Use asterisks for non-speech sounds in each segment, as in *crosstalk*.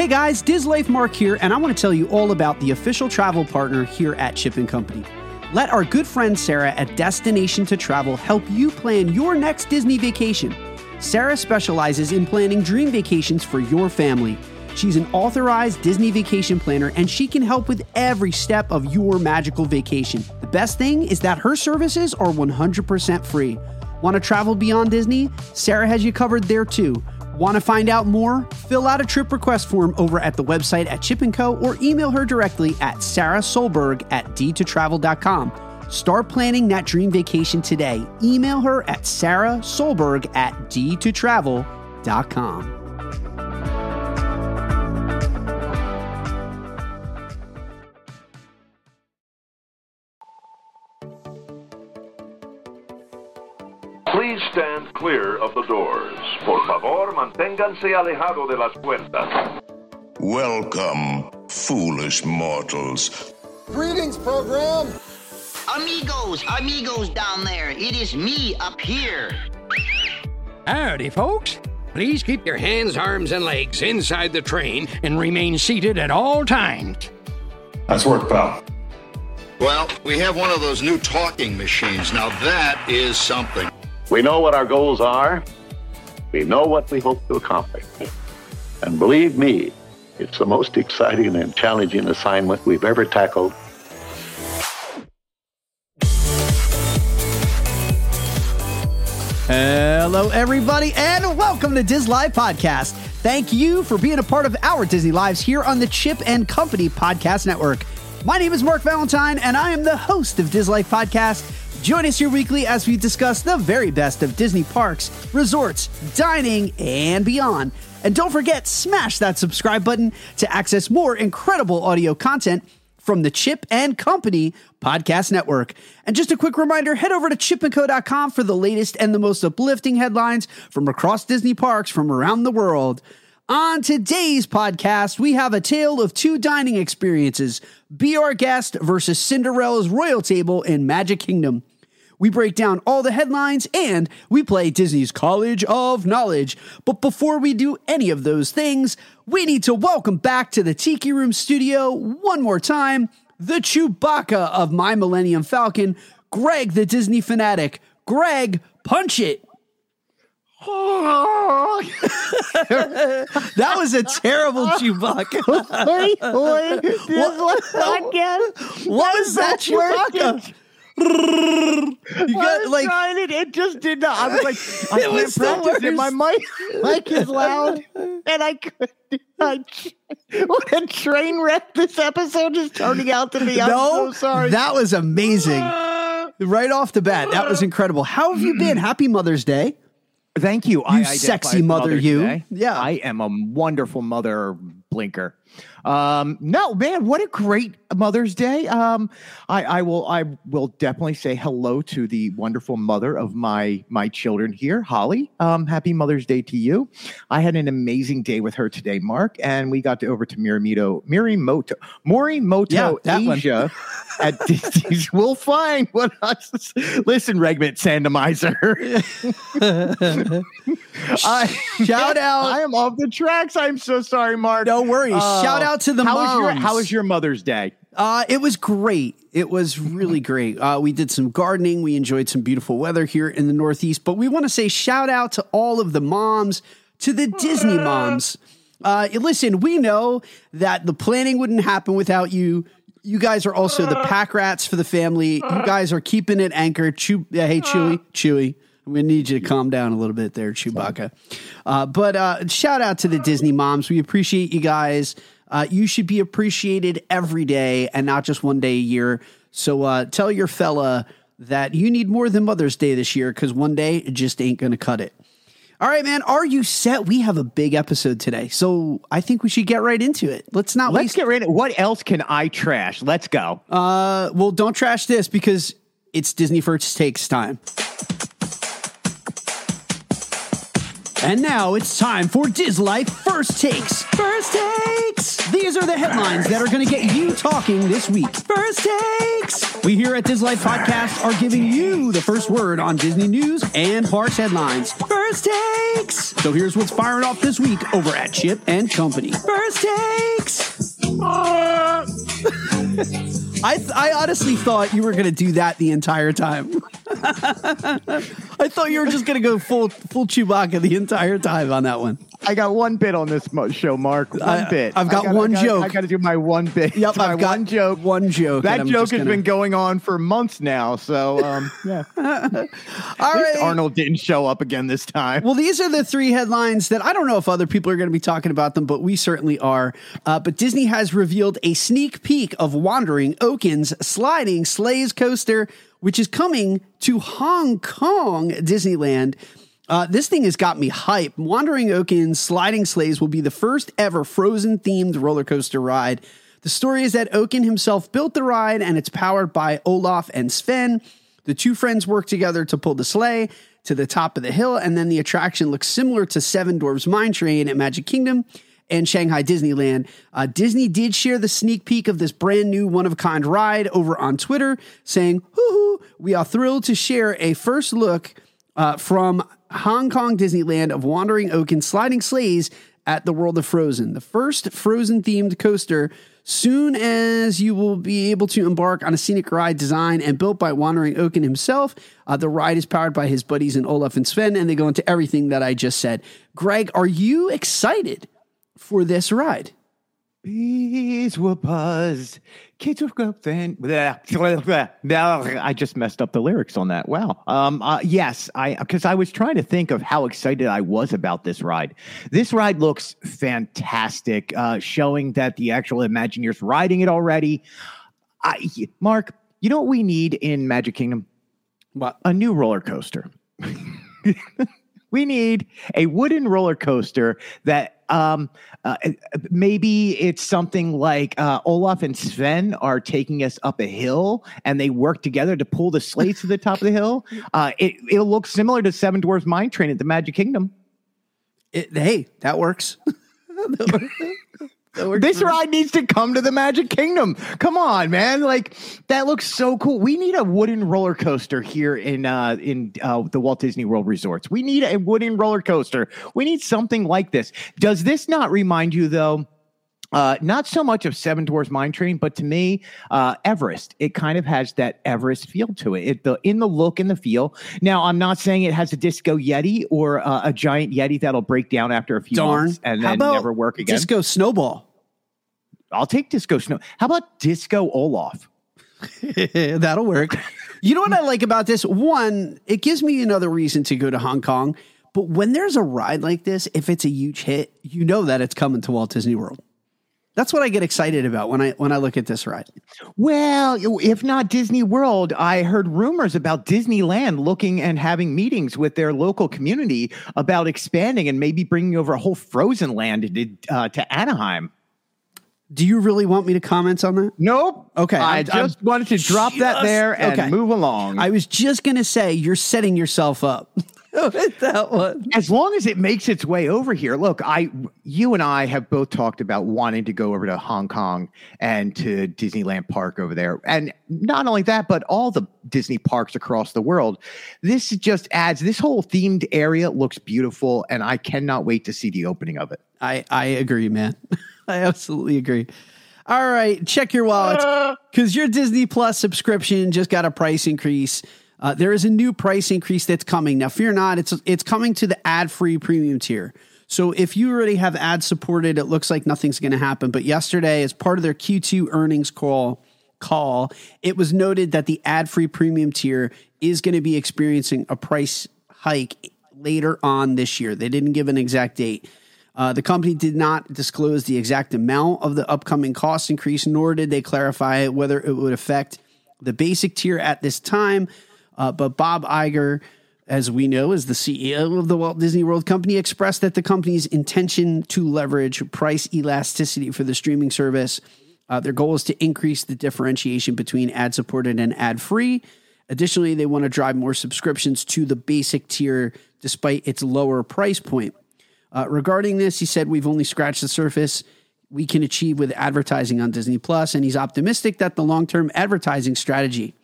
Hey guys, Diz Life Mark here, and I want to tell you all about the official travel partner here at Chip and Company. Let our good friend Sarah at Destination to Travel help you plan your next Disney vacation. Sarah specializes in planning dream vacations for your family. She's an authorized Disney vacation planner and she can help with every step of your magical vacation. The best thing is that her services are 100% free. Want to travel beyond Disney? Sarah has you covered there too. Want to find out more? Fill out a trip request form over at the website at Chip & Co. or email her directly at Sarah Solberg at d2travel.com. Start planning that dream vacation today. Email her at Sarah Solberg at d2travel.com. Please stand clear of the doors. Por favor, manténganse alejado de las puertas. Welcome, foolish mortals. Greetings, program. Amigos, amigos down there. It is me up here. Howdy, folks. Please keep your hands, arms, and legs inside the train and remain seated at all times. Nice work, pal. Well, we have one of those new talking machines. Now that is something. We know what our goals are. We know what we hope to accomplish. And believe me, it's the most exciting and challenging assignment we've ever tackled. Hello, everybody, and welcome to Diz Live Podcast. Thank you for being a part of our Disney Lives here on the Chip and Company Podcast Network. My name is Mark Valentine, and I am the host of Diz Life Podcast. Join us here weekly as we discuss the very best of Disney parks, resorts, dining, and beyond. And don't forget, smash that subscribe button to access more incredible audio content from the Chip and Company Podcast Network. And just a quick reminder head over to chipandco.com for the latest and the most uplifting headlines from across Disney parks from around the world. On today's podcast, we have a tale of two dining experiences Be Our Guest versus Cinderella's Royal Table in Magic Kingdom. We break down all the headlines and we play Disney's College of Knowledge. But before we do any of those things, we need to welcome back to the Tiki Room studio one more time the Chewbacca of My Millennium Falcon, Greg the Disney fanatic. Greg, punch it. *laughs* that was a terrible Chewbacca. Wait, wait, this What- podcast. What was that Chewbacca? You I got was like trying it. It just did not. I was like, *laughs* I It can't was the practice it. My mic, mic is *laughs* loud, and I couldn't. I, what a train wreck this episode is turning out to be. I'm no, so sorry. that was amazing. Right off the bat, that was incredible. How have you been? Happy Mother's Day. Thank you. You sexy mother, you. Yeah. I am a wonderful mother blinker. Um, no, man, what a great Mother's Day. Um, I, I will, I will definitely say hello to the wonderful mother of my my children here, Holly. Um, happy Mother's Day to you. I had an amazing day with her today, Mark, and we got to over to Miramito, Mirimoto, Morimoto, Yeah. Asia. At *laughs* Disney's, we'll find what us. Listen, Regment Sandomizer. *laughs* I, Shout *laughs* out. I am off the tracks. I'm so sorry, Mark. No worries. Uh, Shout out to the how Was your, moms. how was your Mother's Day? Uh, it was great. It was really *laughs* great. Uh, we did some gardening. We enjoyed some beautiful weather here in the Northeast. But we want to say shout out to all of the moms, to the Disney *laughs* moms. Uh, listen, we know that the planning wouldn't happen without you. You guys are also the *laughs* pack rats for the family. You guys are keeping it anchored. Chew, yeah, hey, Chewy, Chewy. I'm gonna need you to calm down a little bit there, Chewbacca. Uh, but uh, shout out to the Disney moms. We appreciate you guys. Uh, you should be appreciated every day and not just one day a year. So uh, tell your fella that you need more than Mother's Day this year because one day it just ain't gonna cut it. All right, man. Are you set? We have a big episode today, so I think we should get right into it. Let's not Let's waste. get ready. What else can I trash? Let's go. uh, well, don't trash this because it's Disney First Takes time. And now it's time for Diz Life First Takes. First Takes! These are the headlines that are going to get you talking this week. First takes. We here at Dis Life Podcast are giving you the first word on Disney news and parks headlines. First takes. So here's what's firing off this week over at Chip and Company. First takes. *laughs* I, th- I honestly thought you were going to do that the entire time. *laughs* *laughs* I thought you were just going to go full full Chewbacca the entire time on that one. I got one bit on this show, Mark. One I- bit. I've got gotta- one I gotta- joke. I got to do my one bit. Yep, my I've got one joke. One joke. That joke has gonna- been going on for months now. So, um, *laughs* yeah. All least. Arnold didn't show up again this time. Well, these are the three headlines that I don't know if other people are going to be talking about them, but we certainly are. Uh, but Disney has revealed a sneak peek of Wandering Oaken's sliding sleighs coaster, which is coming to Hong Kong Disneyland. Uh, this thing has got me hype. Wandering Oaken's sliding sleighs will be the first ever frozen themed roller coaster ride. The story is that Oaken himself built the ride and it's powered by Olaf and Sven. The two friends work together to pull the sleigh to the top of the hill, and then the attraction looks similar to Seven Dwarfs Mine Train at Magic Kingdom and Shanghai Disneyland. Uh, Disney did share the sneak peek of this brand new one of a kind ride over on Twitter, saying, Hoo hoo, we are thrilled to share a first look uh, from Hong Kong Disneyland of Wandering Oaken sliding sleighs at the World of Frozen, the first Frozen themed coaster. Soon as you will be able to embark on a scenic ride designed and built by Wandering Oaken himself, uh, the ride is powered by his buddies in Olaf and Sven, and they go into everything that I just said. Greg, are you excited for this ride? Bees were buzzed. Kids were go then. *laughs* I just messed up the lyrics on that. Wow. Um. Uh, yes. I because I was trying to think of how excited I was about this ride. This ride looks fantastic. Uh, showing that the actual Imagineers riding it already. I, Mark, you know what we need in Magic Kingdom? What? A new roller coaster. *laughs* we need a wooden roller coaster that um uh, maybe it's something like uh, Olaf and Sven are taking us up a hill and they work together to pull the slates to the top of the hill. *laughs* Uh, it, it'll look similar to Seven Dwarfs Mine Train at the Magic Kingdom. It, hey, that works. *laughs* *laughs* This ride needs to come to the Magic Kingdom. Come on, man! Like that looks so cool. We need a wooden roller coaster here in uh, in uh, the Walt Disney World resorts. We need a wooden roller coaster. We need something like this. Does this not remind you though? Uh, not so much of Seven Dwarfs Mine Train, but to me, uh, Everest. It kind of has that Everest feel to it. it the in the look and the feel. Now, I'm not saying it has a disco yeti or uh, a giant yeti that'll break down after a few Darn. months and then never work again. Disco Snowball. I'll take Disco Snow. How about Disco Olaf? *laughs* That'll work. You know what I like about this? One, it gives me another reason to go to Hong Kong. But when there's a ride like this, if it's a huge hit, you know that it's coming to Walt Disney World. That's what I get excited about when I when I look at this ride. Well, if not Disney World, I heard rumors about Disneyland looking and having meetings with their local community about expanding and maybe bringing over a whole Frozen land to, uh, to Anaheim. Do you really want me to comment on that? Nope. Okay, I I'm- just I'm wanted to drop that there and okay. move along. I was just gonna say you're setting yourself up with that one. as long as it makes its way over here look i you and i have both talked about wanting to go over to hong kong and to disneyland park over there and not only that but all the disney parks across the world this just adds this whole themed area looks beautiful and i cannot wait to see the opening of it I I agree, man. *laughs* I absolutely agree. All right, check your wallets uh. because your Disney Plus subscription just got a price increase. Uh, there is a new price increase that's coming. Now, fear not, it's it's coming to the ad-free premium tier. So if you already have ad supported, it looks like nothing's going to happen. But yesterday, as part of their Q2 earnings call, call, it was noted that the ad-free premium tier is going to be experiencing a price hike later on this year. They didn't give an exact date. Uh, the company did not disclose the exact amount of the upcoming cost increase, nor did they clarify whether it would affect the basic tier at this time. Uh, but Bob Iger, as we know, is the CEO of the Walt Disney World Company, expressed that the company's intention to leverage price elasticity for the streaming service. Uh, their goal is to increase the differentiation between ad supported and ad free. Additionally, they want to drive more subscriptions to the basic tier despite its lower price point. Uh, regarding this, he said, We've only scratched the surface. we can achieve with advertising on Disney Plus, and he's optimistic that the long term advertising strategy.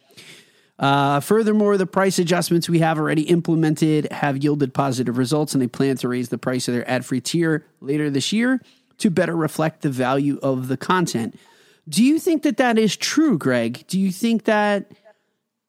Uh, furthermore, the price adjustments we have already implemented have yielded positive results, and they plan to raise the price of their ad free tier later this year to better reflect the value of the content. Do you think that that is true, Greg? Do you think that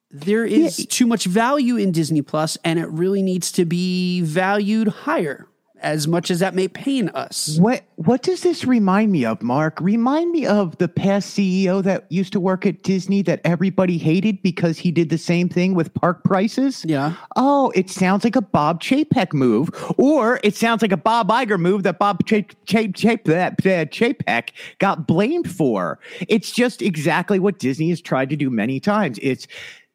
there is too much value in Disney Plus and it really needs to be valued higher? As much as that may pain us. What what does this remind me of, Mark? Remind me of the past CEO that used to work at Disney that everybody hated because he did the same thing with park prices. Yeah. Oh, it sounds like a Bob Chapek move, or it sounds like a Bob Iger move that Bob Chapek Chapek got blamed for. It's just exactly what Disney has tried to do many times. It's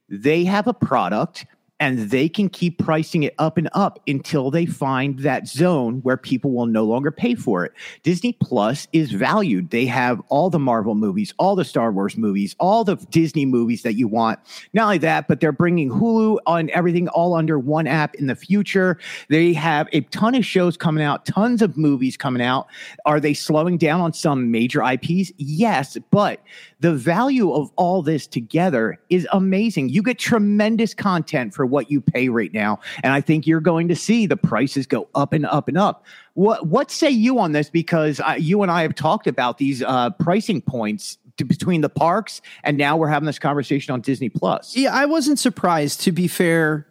they have a product and they can keep pricing it up and up until they find that zone where people will no longer pay for it. Disney Plus is valued. They have all the Marvel movies, all the Star Wars movies, all the Disney movies that you want. Not only that, but they're bringing Hulu on everything all under one app in the future. They have a ton of shows coming out, tons of movies coming out. Are they slowing down on some major IPs? Yes, but the value of all this together is amazing. You get tremendous content for what you pay right now. And I think you're going to see the prices go up and up and up. What what say you on this? Because I, you and I have talked about these uh, pricing points to, between the parks, and now we're having this conversation on Disney Plus. Yeah, I wasn't surprised. To be fair,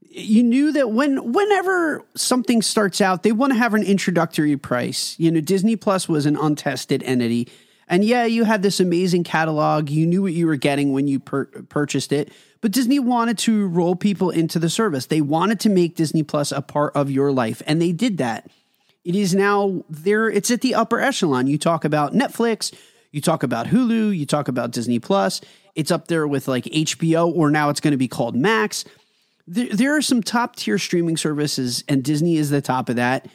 you knew that when whenever something starts out, they want to have an introductory price. You know, Disney Plus was an untested entity. And yeah, you had this amazing catalog. You knew what you were getting when you per- purchased it. But Disney wanted to roll people into the service. They wanted to make Disney Plus a part of your life, and they did that. It is now there, it's at the upper echelon. You talk about Netflix, you talk about Hulu, you talk about Disney Plus. It's up there with like HBO, or now it's going to be called Max. There, there are some top tier streaming services, and Disney is the top of that.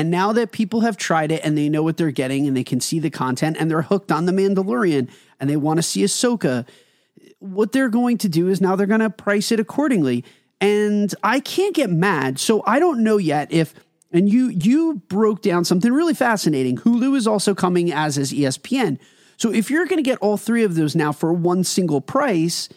And now that people have tried it and they know what they're getting and they can see the content and they're hooked on The Mandalorian and they want to see Ahsoka, what they're going to do is now they're going to price it accordingly. And I can't get mad. So I don't know yet if and you you broke down something really fascinating. Hulu is also coming as is ESPN. So if you're going to get all three of those now for one single price,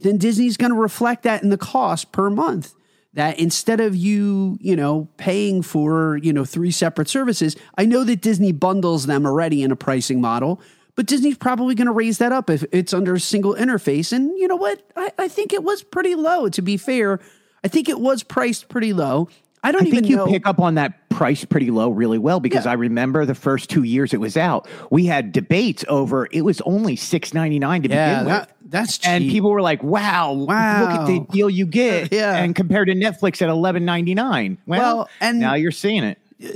then Disney's going to reflect that in the cost per month. That instead of you, you know, paying for, you know, three separate services, I know that Disney bundles them already in a pricing model, but Disney's probably going to raise that up if it's under a single interface. And you know what? I, I, think it was pretty low, to be fair. I think it was priced pretty low. I don't I even think you know. pick up on that price pretty low really well because Yeah. I remember the first two years it was out, we had debates over it was only six ninety nine to yeah, begin with. That, that's cheap. and people were like, "Wow, wow, look at the deal you get!" *laughs* Yeah. and compared to Netflix at eleven ninety nine. Well, Well, and- now you're seeing it. Uh,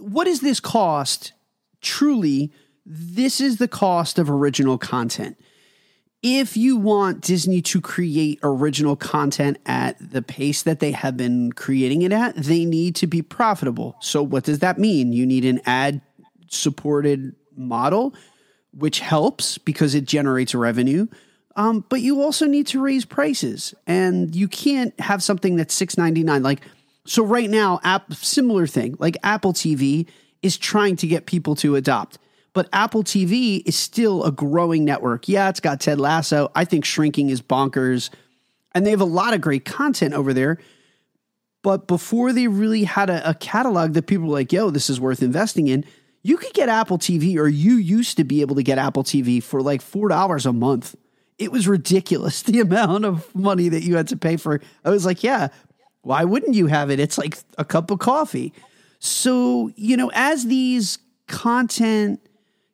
what does this cost? Truly, this is the cost of original content. If you want Disney to create original content at the pace that they have been creating it at, they need to be profitable. So, what does that mean? You need an ad supported model, which helps because it generates revenue. Um, but you also need to raise prices, and you can't have something that's six ninety nine. Like so, right now, app similar thing. Like Apple TV is trying to get people to adopt, but Apple TV is still a growing network. Yeah, it's got Ted Lasso. I think shrinking is bonkers, and they have a lot of great content over there. But before they really had a, a catalog that people were like, yo, this is worth investing in, you could get Apple TV, or you used to be able to get Apple TV for like $4 a month. It was ridiculous *laughs* the amount of money that you had to pay for. I was like, yeah, why wouldn't you have it? It's like a cup of coffee. So, you know, as these content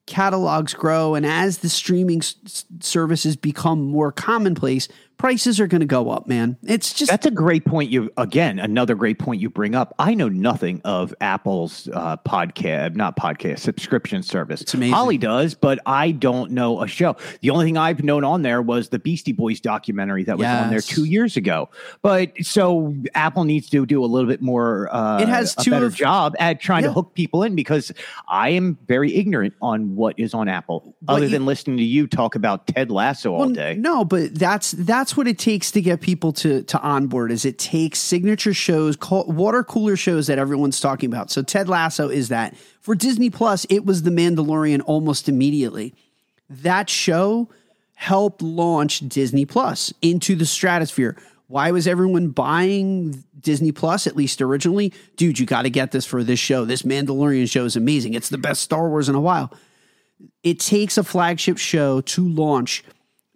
catalogs grow and as the streaming s- services become more commonplace, prices are going to go up, man. It's just That's a great point. You again, another great point you bring up. I know nothing of Apple's uh, podcast, not podcast subscription service. It's amazing. Holly does, but I don't know a show. The only thing I've known on there was the Beastie Boys documentary that was on there two years ago. But so Apple needs to do a little bit more. Uh, It has a two better of- job at trying Yeah. to hook people in because I am very ignorant on what is on Apple, But other you- than listening to you talk about Ted Lasso all Well, day. No, but that's that's what it takes to get people to to onboard. Is it takes signature shows, water cooler shows that everyone's talking about. So Ted Lasso is that for Disney Plus. It was The Mandalorian almost immediately. That show helped launch Disney Plus into the stratosphere. Why was everyone buying Disney Plus, at least originally? Dude, you got to get this for this show. This Mandalorian show is amazing. It's the best Star Wars in a while. It takes a flagship show to launch.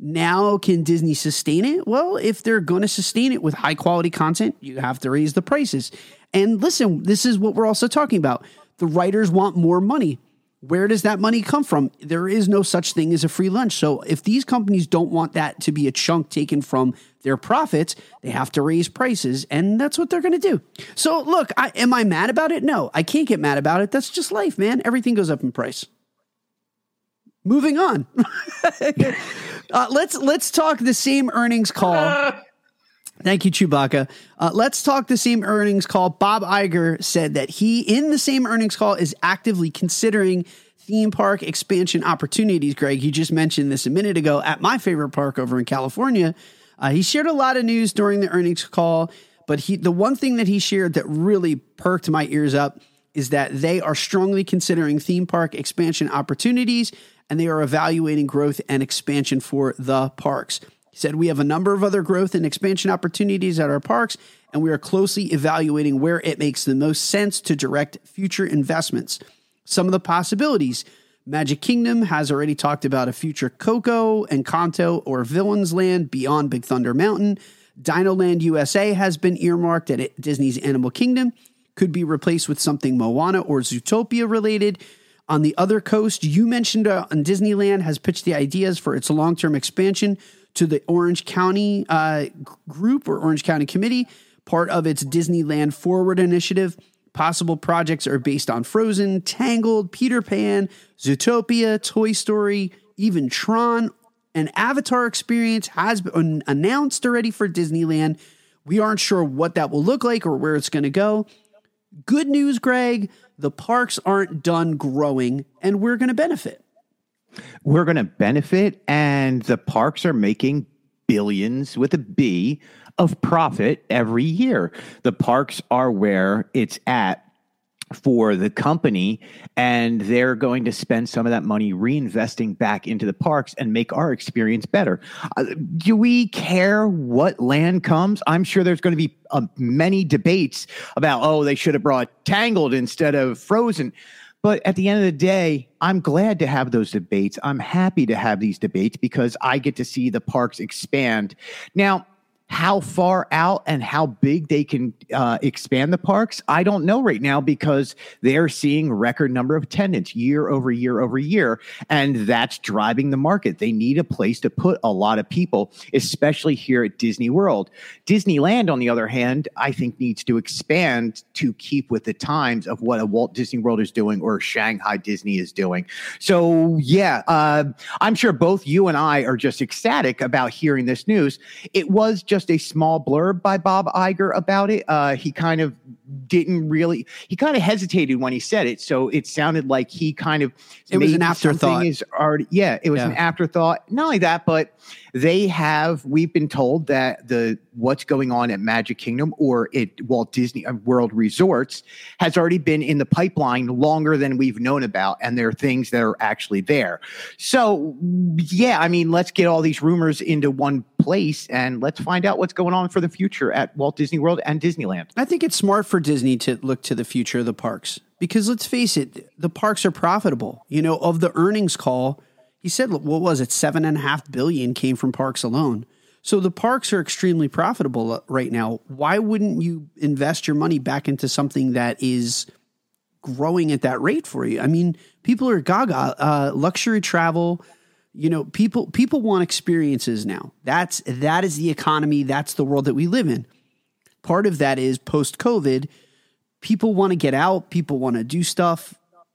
Now, can Disney sustain it? Well, if they're going to sustain it with high quality content, you have to raise the prices. And listen, this is what we're also talking about. The writers want more money. Where does that money come from? There is no such thing as a free lunch. So if these companies don't want that to be a chunk taken from their profits, they have to raise prices, and that's what they're going to do. So look, I, am I mad about it? No, I can't get mad about it. That's just life, man. Everything goes up in price. Moving on. *laughs* uh, let's let's talk the same earnings call. *laughs* Thank you, Chewbacca. Uh, let's talk the same earnings call. Bob Iger said that he, in the same earnings call, is actively considering theme park expansion opportunities. Greg, you just mentioned this a minute ago at my favorite park over in California. Uh, he shared a lot of news during the earnings call, but he the one thing that he shared that really perked my ears up is that they are strongly considering theme park expansion opportunities and they are evaluating growth and expansion for the parks. He said, We have a number of other growth and expansion opportunities at our parks, and we are closely evaluating where it makes the most sense to direct future investments. Some of the possibilities Magic Kingdom has already talked about a future Coco, Encanto, or Villains Land beyond Big Thunder Mountain. Dino Land USA has been earmarked at Disney's Animal Kingdom, could be replaced with something Moana or Zootopia related. On the other coast, you mentioned uh, Disneyland has pitched the ideas for its long term expansion to the Orange County uh, group or Orange County Committee, part of its Disneyland Forward initiative. Possible projects are based on Frozen, Tangled, Peter Pan, Zootopia, Toy Story, even Tron. An Avatar experience has been announced already for Disneyland. We aren't sure what that will look like or where it's going to go. Good news, Greg the parks aren't done growing and we're going to benefit. We're going to benefit, and the parks are making billions with a B of profit every year. The parks are where it's at for the company and they're going to spend some of that money reinvesting back into the parks and make our experience better. Uh, do we care what land comes? I'm sure there's going to be uh, many debates about oh they should have brought Tangled instead of Frozen. But at the end of the day, I'm glad to have those debates. I'm happy to have these debates because I get to see the parks expand. Now, how far out and how big they can uh, expand the parks, I don't know right now because they're seeing record number of attendance year over year over year, and that's driving the market. They need a place to put a lot of people, especially here at Disney World. Disneyland, on the other hand, I think needs to expand to keep with the times of what a Walt Disney World is doing or Shanghai Disney is doing. So, yeah, uh, I'm sure both you and I are just ecstatic about hearing this news. It was just just a small blurb by Bob Iger about it. Uh, he kind of didn't really, he kind of hesitated when he said it. So it sounded like he kind of, it was an afterthought. Is already, yeah, it was yeah. an afterthought. Not only that, but they have, we've been told that the what's going on at Magic Kingdom or at Walt Disney uh, World Resorts has already been in the pipeline longer than we've known about. And there are things that are actually there. So, yeah, I mean, let's get all these rumors into one place and let's find out what's going on for the future at Walt Disney World and Disneyland. I think it's smart for Disney to look to the future of the parks because let's face it, the parks are profitable. You know, of the earnings call, he said, what was it? Seven and a half billion came from parks alone. So the parks are extremely profitable uh, right now. Why wouldn't you invest your money back into something that is growing at that rate for you? I mean, people are gaga. Uh, luxury travel, you know, people people want experiences now. That's that is the economy. That's the world that we live in. Part of that is post COVID. People want to get out. People want to do stuff.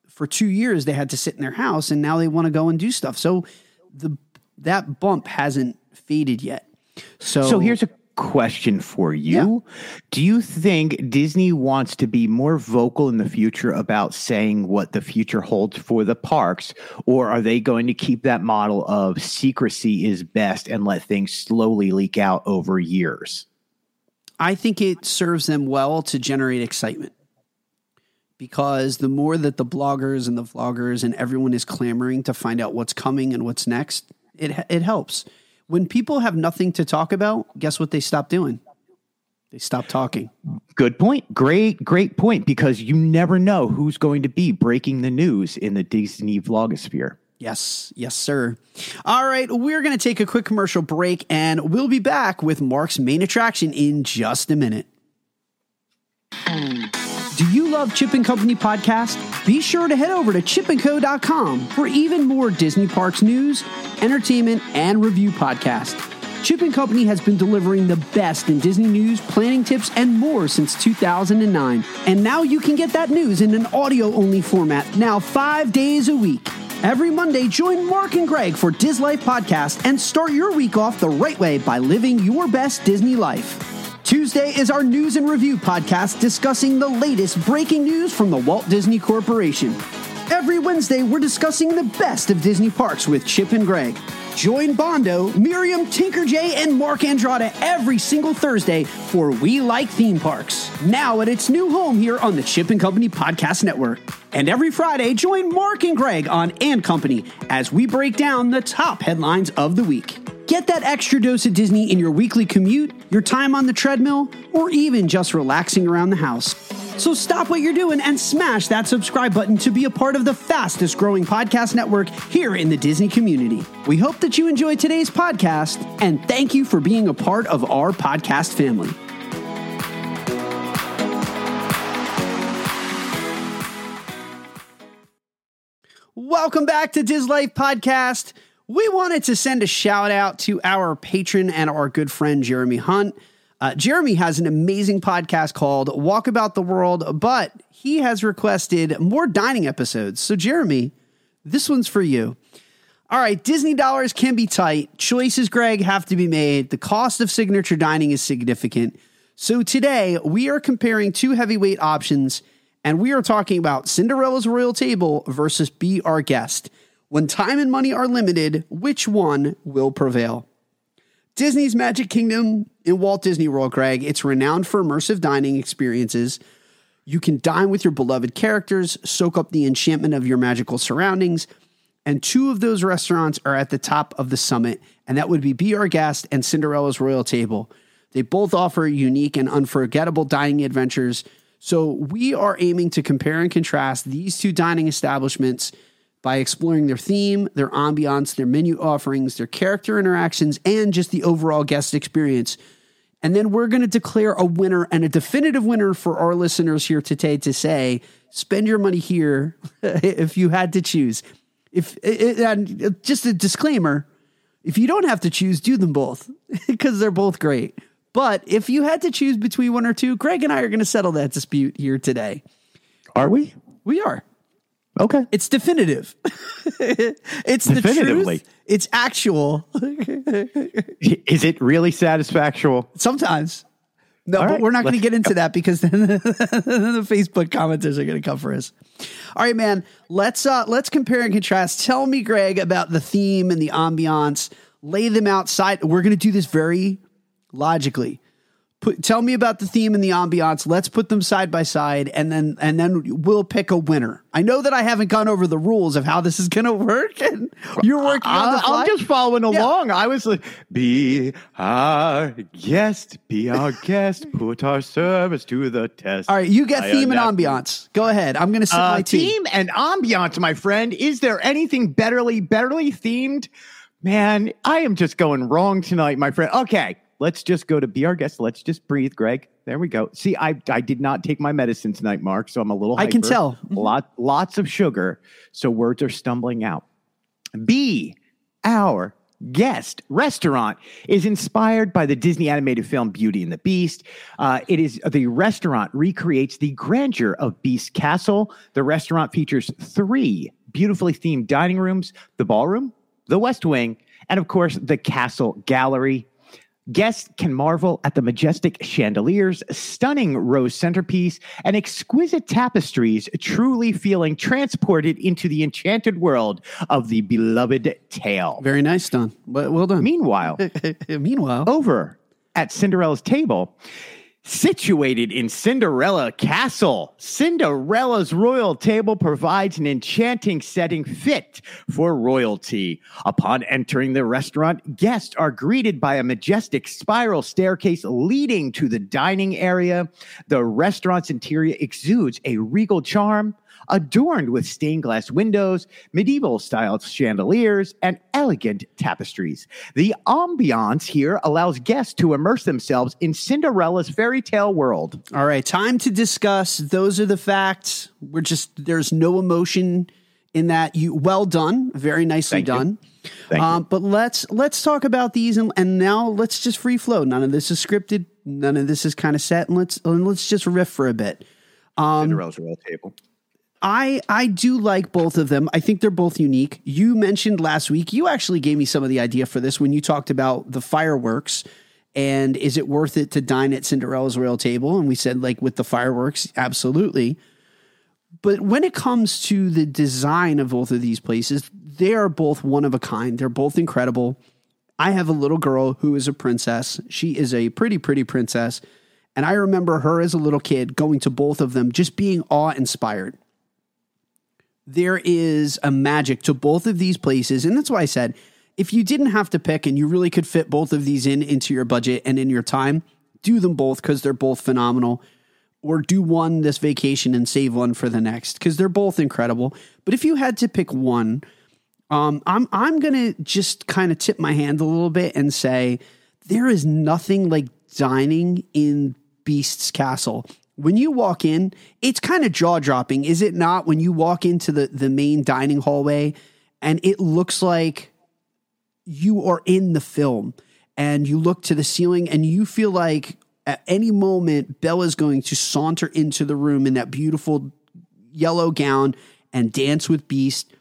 For two years, they had to sit in their house, and now they want to go and do stuff. So the that bump hasn't faded yet. So, so here's a question for you. Do you think Disney wants to be more vocal in the future about saying what the future holds for the parks, or are they going to keep that model of secrecy is best and let things slowly leak out over years? I think it serves them well to generate excitement because the more that the bloggers and the vloggers and everyone is clamoring to find out what's coming and what's next, it it helps when people have nothing to talk about, guess what they stop doing? They stop talking. Good point. Great, great point. Because you never know who's going to be breaking the news in the Disney vlogosphere. Yes, yes, sir. All right, we're going to take a quick commercial break and we'll be back with Mark's main attraction in just a minute. Do you love Chip and Company podcast? Be sure to head over to chipandco.com for even more Disney Parks news, entertainment, and review podcasts. Chip and Company has been delivering the best in Disney news, planning tips, and more since 2009. And now you can get that news in an audio only format, now five days a week. Every Monday, join Mark and Greg for Diz Life Podcast and start your week off the right way by living your best Disney life. Tuesday is our news and review podcast discussing the latest breaking news from the Walt Disney Corporation. Every Wednesday, we're discussing the best of Disney parks with Chip and Greg. Join Bondo, Miriam, Tinker J, and Mark Andrada every single Thursday for We Like Theme Parks. Now at its new home here on the Chip and Company Podcast Network. And every Friday, join Mark and Greg on And Company as we break down the top headlines of the week. Get that extra dose of Disney in your weekly commute, your time on the treadmill, or even just relaxing around the house. So stop what you're doing and smash that subscribe button to be a part of the fastest growing podcast network here in the Disney community. We hope that you enjoy today's podcast and thank you for being a part of our podcast family. Welcome back to Diz Life Podcast. We wanted to send a shout out to our patron and our good friend Jeremy Hunt. Uh, Jeremy has an amazing podcast called Walk About the World, but he has requested more dining episodes. So, Jeremy, this one's for you. All right, Disney dollars can be tight. Choices, Greg, have to be made. The cost of signature dining is significant. So, today we are comparing two heavyweight options, and we are talking about Cinderella's Royal Table versus Be Our Guest. When time and money are limited, which one will prevail? Disney's Magic Kingdom in Walt Disney World, Greg, it's renowned for immersive dining experiences. You can dine with your beloved characters, soak up the enchantment of your magical surroundings. And two of those restaurants are at the top of the summit, and that would be Be Our Guest and Cinderella's Royal Table. They both offer unique and unforgettable dining adventures. So we are aiming to compare and contrast these two dining establishments by exploring their theme, their ambiance, their menu offerings, their character interactions, and just the overall guest experience. And then we're going to declare a winner and a definitive winner for our listeners here today to say, spend your money here *laughs* if you had to choose. If eh, eh, and just a disclaimer, if you don't have to choose, do them both *laughs* because they're both great. But if you had to choose between one or two, Greg and I are going to settle that dispute here today. Are we? We are. Okay. It's definitive. *laughs* it's Definitively. the truth. It's actual. Is it really satisfactual? Sometimes. No, All but right, we're not going to get into that because then *laughs* the Facebook commenters are going to come for us. All right, man. Let's uh let's compare and contrast. Tell me, Greg, about the theme and the ambiance. Lay them outside. We're going to do this very logically. Put, tell me about the theme and the ambiance. Let's put them side by side, and then and then we'll pick a winner. I know that I haven't gone over the rules of how this is going to work, and you're working on the I. I'm just following Yeah. along. I was like, be our guest, be our guest, put our service to the test. All right, you get I theme and ambiance. Go ahead. I'm going to sip Uh, my tea. theme and ambiance, my friend. Is there anything betterly, betterly themed? Man, I am just going wrong tonight, my friend. Okay, let's just go to be our guest. Let's just breathe, Greg. There we go. See, I I did not take my medicine tonight, Mark, so I'm a little. I can hyper. tell. Lot lots of sugar, so words are stumbling out. Be our guest restaurant is inspired by the Disney animated film Beauty and the Beast. Uh, it is the restaurant recreates the grandeur of Beast Castle. The restaurant features three beautifully themed dining rooms: the ballroom, the West Wing, and of course the Castle Gallery. Guests can marvel at the majestic chandeliers, stunning rose centerpiece, and exquisite tapestries, truly feeling transported into the enchanted world of the beloved tale. Very nice, Don. Well, well done. Meanwhile, *laughs* Meanwhile, over at Cinderella's table, situated in Cinderella Castle, Cinderella's royal table provides an enchanting setting fit for royalty. Upon entering the restaurant, guests are greeted by a majestic spiral staircase leading to the dining area. The restaurant's interior exudes a regal charm adorned with stained glass windows, medieval styled chandeliers, and elegant tapestries. The ambiance here allows guests to immerse themselves in Cinderella's fairy tale world. All right, time to discuss. Those are the facts. We're just there's no emotion in that. You well done, very nicely Thank you. done. Um, but let's let's talk about these and, and now let's just free flow. None of this is scripted. None of this is kind of set. And let's and let's just riff for a bit. Um Cinderella's royal table. I I do like both of them. I think they're both unique. You mentioned last week. You actually gave me some of the idea for this when you talked about the fireworks and is it worth it to dine at Cinderella's royal table? And we said like with the fireworks, absolutely. But when it comes to the design of both of these places, they are both one of a kind. They're both incredible. I have a little girl who is a princess. She is a pretty, pretty princess. And I remember her as a little kid going to both of them, just being awe inspired. There is a magic to both of these places. And that's why I said if you didn't have to pick and you really could fit both of these in into your budget and in your time, do them both because they're both phenomenal. Or do one this vacation and save one for the next because they're both incredible. But if you had to pick one, um, I'm I'm gonna just kind of tip my hand a little bit and say there is nothing like dining in Beast's Castle. When you walk in, it's kind of jaw dropping, is it not? When you walk into the the main dining hallway, and it looks like you are in the film, and you look to the ceiling, and you feel like at any moment Bella's going to saunter into the room in that beautiful yellow gown and dance with Beast.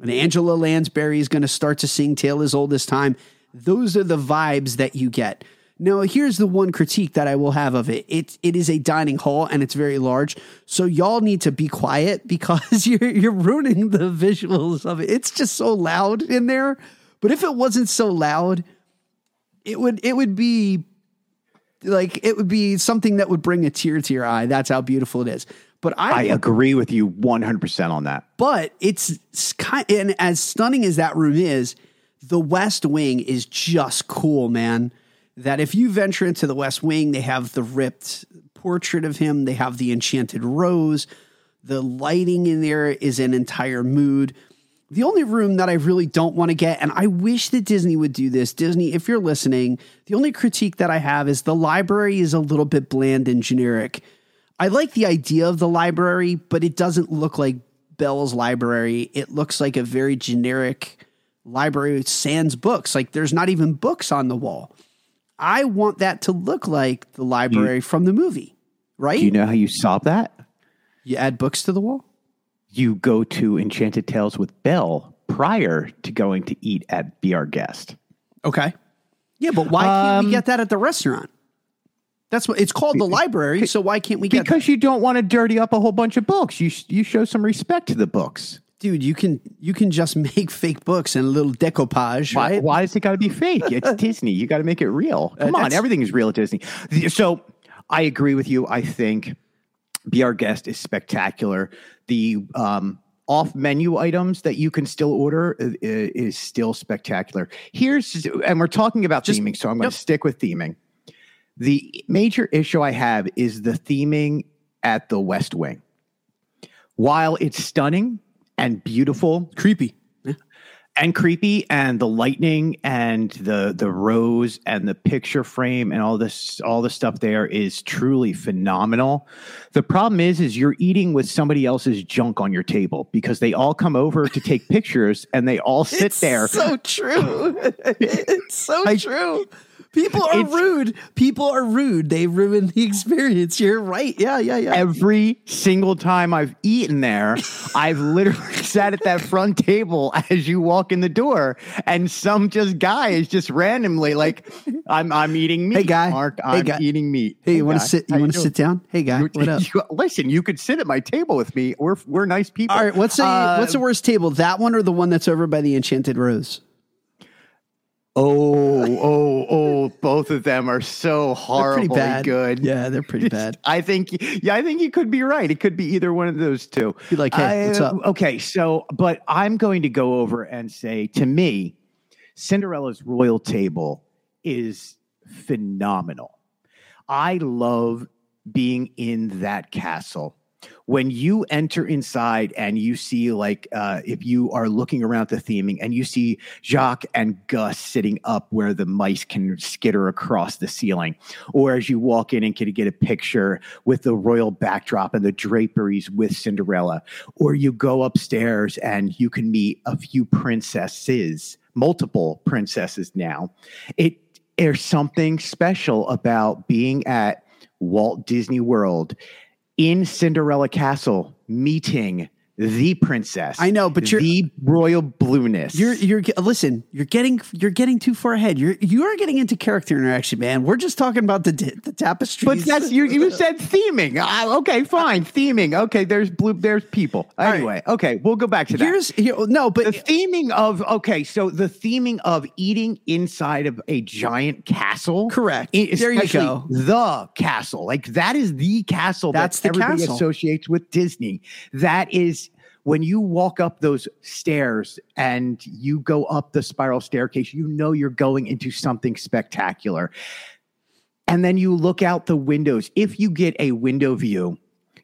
And Angela Lansbury is going to start to sing Tale as Old as Time. Those are the vibes that you get. Now, here's the one critique that I will have of it. It it is a dining hall and it's very large. So y'all need to be quiet *laughs* because you're you're ruining the visuals of it. It's just so loud in there. But if it wasn't so loud, it would it would be like it would be something that would bring a tear to your eye. That's how beautiful it is. But I, I agree with you 100% on that. but it's kind and as stunning as that room is, the West Wing is just cool, man. That if you venture into the West Wing, they have the ripped portrait of him, they have the enchanted rose, the lighting in there is an entire mood. The only room that I really don't want to get, and I wish that Disney would do this. Disney, if you're listening, the only critique that I have is the library is a little bit bland and generic. I like the idea of the library, but it doesn't look like Belle's library. It looks like a very generic library with sans books. Like there's not even books on the wall. I want that to look like the library from the movie, right? Do you know how you solve that? you add books to the wall? You go to Enchanted Tales with Belle prior to going to eat at Be Our Guest. Okay. Yeah, but why can't we Um, get that at the restaurant? That's what it's called the library. So why can't we get Because you don't want to dirty up a whole bunch of books. You, you show some respect to the books. Dude? You can you can just *laughs* make fake books and a little decoupage, Why, right? why does it got to be fake? It's *laughs* Disney. You got to make it real. Uh, Come on, that's- everything is real at Disney. So I agree with you. I think Be Our Guest is spectacular. The um, off menu items that you can still order i- i- is still spectacular. Here's, and we're talking about Just- theming, so I'm going yep. to stick with theming. The major issue I have is the theming at the West Wing. While it's stunning and beautiful, Creepy. and creepy and the lightning and the the rose and the picture frame and all this all the stuff there is truly phenomenal the problem is is you're eating with somebody else's junk on your table because they all come over to take *laughs* pictures and they all sit It's there So true. *laughs* it's so I- true. People are It's- rude. People are rude. They ruin the experience. You're right. Yeah, yeah, yeah. Every single time I've eaten there, *laughs* I've literally sat at that front table as you walk in the door, and some just guy is just randomly like, "I'm I'm eating meat, Hey, guy. Mark. Hey, I'm guy. eating meat. hey, you want to sit? You want to sit down? Hey, guy. What up? *laughs* you- listen, you could sit at my table with me. We're we're nice people. All right. What's the Uh, what's the worst table? That one or the one that's over by the Enchanted Rose? Oh, *laughs* oh, oh! Both of them are so horribly bad. good. Yeah, they're pretty *laughs* bad. I think, yeah, I think you could be right. It could be either one of those two. Be like, hey, what's up? Okay, so, but I'm going to go over and say to me, Cinderella's royal table is phenomenal. I love being in that castle. When you enter inside and you see, like, uh, if you are looking around the theming and you see Jacques and Gus sitting up where the mice can skitter across the ceiling, or as you walk in and can get a picture with the royal backdrop and the draperies with Cinderella, or you go upstairs and you can meet a few princesses, multiple princesses now. It there's something special about being at Walt Disney World in Cinderella Castle meeting the princess. I know, but you're- the royal blueness. You're you're listen. You're getting you're getting too far ahead. You're you are getting into character interaction, man. We're just talking about the the tapestry. But that's you. You *laughs* said theming. Uh, okay, fine. Theming. Okay, there's blue. There's people. right. Anyway, okay, we'll go back to that. here's here, no, but the theming of okay, so the theming of eating inside of a giant castle. Correct. There you go. The castle, like that is the castle That's that the everybody castle. associates with Disney. That is when you walk up those stairs and you go up the spiral staircase. You know you're going into something spectacular. And then you look out the windows. If you get a window view,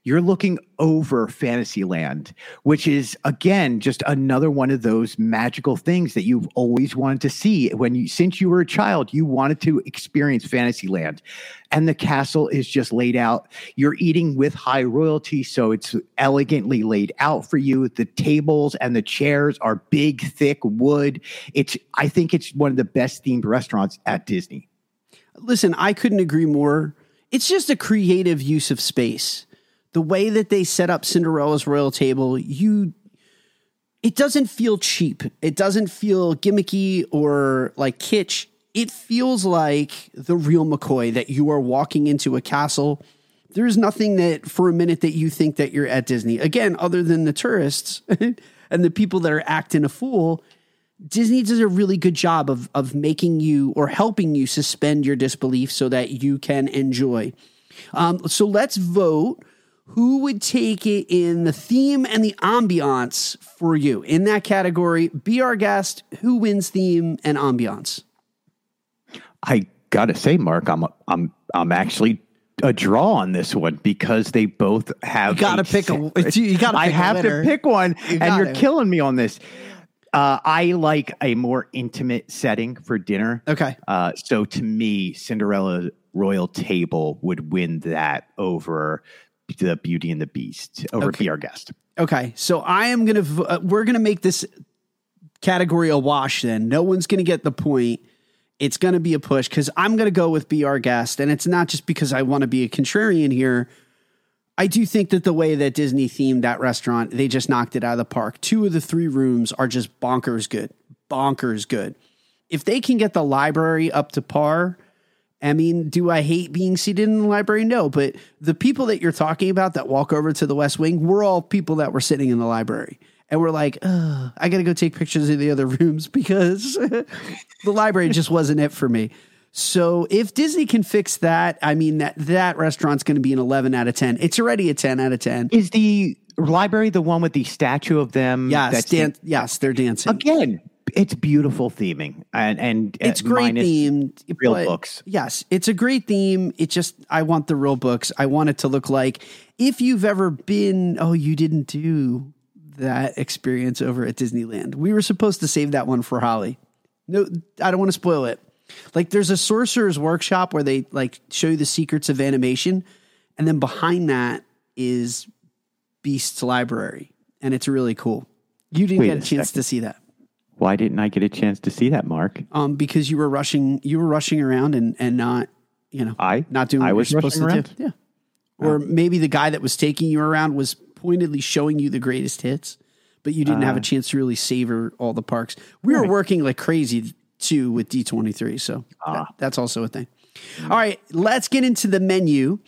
you're looking over Fantasyland, which is again just another one of those magical things that you've always wanted to see. When you since you were a child, you wanted to experience Fantasyland. And the castle is just laid out. You're eating with high royalty, so it's elegantly laid out for you. The tables and the chairs are big, thick wood. It's I think it's one of the best themed restaurants at Disney. listen, I couldn't agree more. It's just a creative use of space. The way that they set up Cinderella's royal table, you it doesn't feel cheap. It doesn't feel gimmicky or like kitsch. It feels like the real McCoy that you are walking into a castle. There's nothing that for a minute that you think that you're at Disney. Again, other than the tourists *laughs* and the people that are acting a fool, Disney does a really good job of of making you or helping you suspend your disbelief so that you can enjoy. Um, so let's vote. Who would take it in the theme and the ambiance for you in that category? Be our guest. Who wins theme and ambiance? I gotta say, Mark, I'm I'm I'm actually a draw on this one because they both have. You gotta pick a- you gotta I a have to pick one, You and you're gotta. killing me on this. Uh, I like a more intimate setting for dinner. Okay. Uh, so to me, Cinderella Royal Table would win that over the Beauty and the Beast over Okay. Be Our Guest. Okay, so I am gonna uh, we're gonna make this category a wash. Then no one's gonna get the point. It's gonna be a push because I'm gonna go with be our guest, and it's not just because I want to be a contrarian here. I do think that the way that Disney themed that restaurant, they just knocked it out of the park. Two of the three rooms are just bonkers good, bonkers good. If they can get the library up to par, I mean, do I hate being seated in the library? No, but the people that you're talking about that walk over to the West Wing, we're all people that were sitting in the library. And we're like, I got to go take pictures of the other *laughs* rooms because *laughs* the library just wasn't it for me. So if Disney can fix that, I mean that that restaurant's going to be an 11 out of 10. It's already a 10 out of 10. Is the library the one with the statue of them? Yes, dan- yes, they're dancing. again it's beautiful theming and and uh, it's great themed real books. yes it's a great theme. It just i want the real books. I want it to look like if you've ever been oh you didn't do that experience over at disneyland. We were supposed to save that one for holly. No i don't want to spoil it. Like there's a sorcerer's workshop where they like show you the secrets of animation and then behind that is beast's library and it's really cool. You didn't Wait get a a chance second. to see that Why didn't I get a chance to see that, Mark? Um, because you were rushing, you were rushing around and and not, you know, I not doing what I was supposed to do. Yeah. Or maybe the guy that was taking you around was pointedly showing you the greatest hits, but you didn't have a chance to really savor all the parks. We were Uh. Working like crazy too with D23, so Ah. that- that's also a thing. All right, let's get into the menu.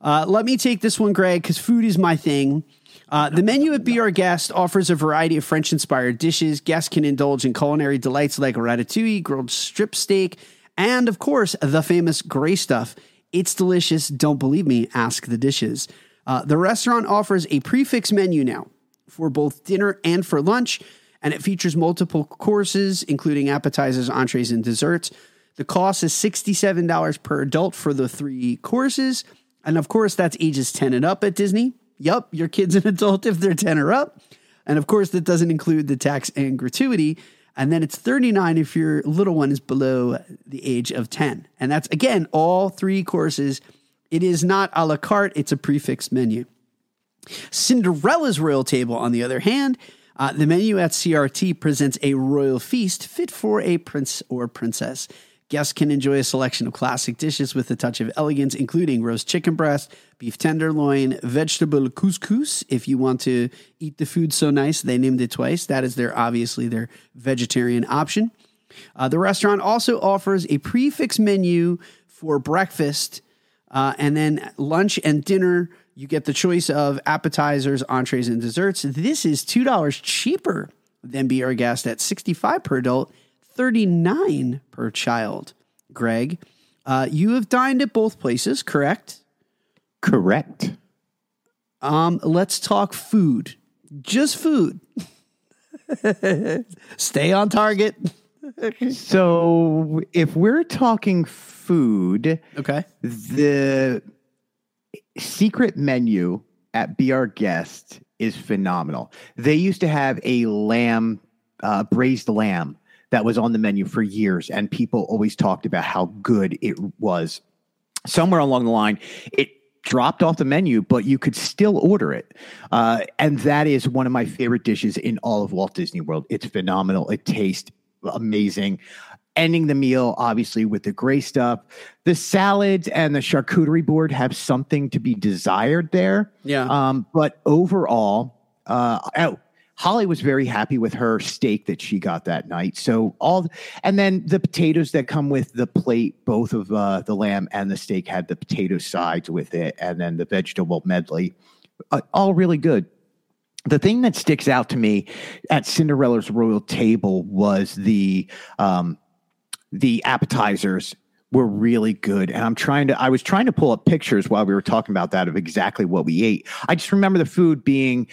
Uh, let me take this one, Greg, because food is my thing. Uh, the menu at Be Our Guest offers a variety of French inspired dishes. Guests can indulge in culinary delights like ratatouille, grilled strip steak, and of course, the famous gray stuff. It's delicious. Don't believe me? Ask the dishes. Uh, the restaurant offers a prix fixe menu now for both dinner and for lunch, and it features multiple courses, including appetizers, entrees, and desserts. The cost is $67 per adult for the three courses. And of course, that's ages 10 and up at Disney. Yup, your kid's an adult if they're 10 or up. And of course, that doesn't include the tax and gratuity. And then it's 39 if your little one is below the age of 10. And that's again all three courses. It is not a la carte, it's a prix fixe menu. Cinderella's royal table, on the other hand, uh, the menu at CRT presents a royal feast fit for a prince or princess. Guests can enjoy a selection of classic dishes with a touch of elegance, including roast chicken breast, beef tenderloin, vegetable couscous. If you want to eat the food so nice, they named it twice. That is their obviously their vegetarian option. Uh, the restaurant also offers a prix fixe menu for breakfast, uh, and then lunch and dinner. You get the choice of appetizers, entrees, and desserts. This is two dollars cheaper than Be Our Guest at sixty-five per adult, thirty-nine per child. Greg, uh, you have dined at both places, correct? Correct. Um, let's talk food. Just food. *laughs* Stay on target. So, if we're talking food, Okay. the secret menu at Be Our Guest is phenomenal. They used to have a lamb, uh, braised lamb, that was on the menu for years, and people always talked about how good it was. Somewhere along the line, it dropped off the menu, but you could still order it. Uh, and that is one of my favorite dishes in all of Walt Disney World. It's phenomenal. It tastes amazing. Ending the meal, obviously, with the gray stuff. The salads and the charcuterie board have something to be desired there. Yeah. Um, but overall, uh, oh, Holly was very happy with her steak that she got that night. So all, and then the potatoes that come with the plate, both of uh, the lamb and the steak had the potato sides with it, and then the vegetable medley, uh, all really good. The thing that sticks out to me at Cinderella's royal table was the um, the appetizers were really good and i'm trying to i was trying to pull up pictures while we were talking about that of exactly what we ate i just remember the food being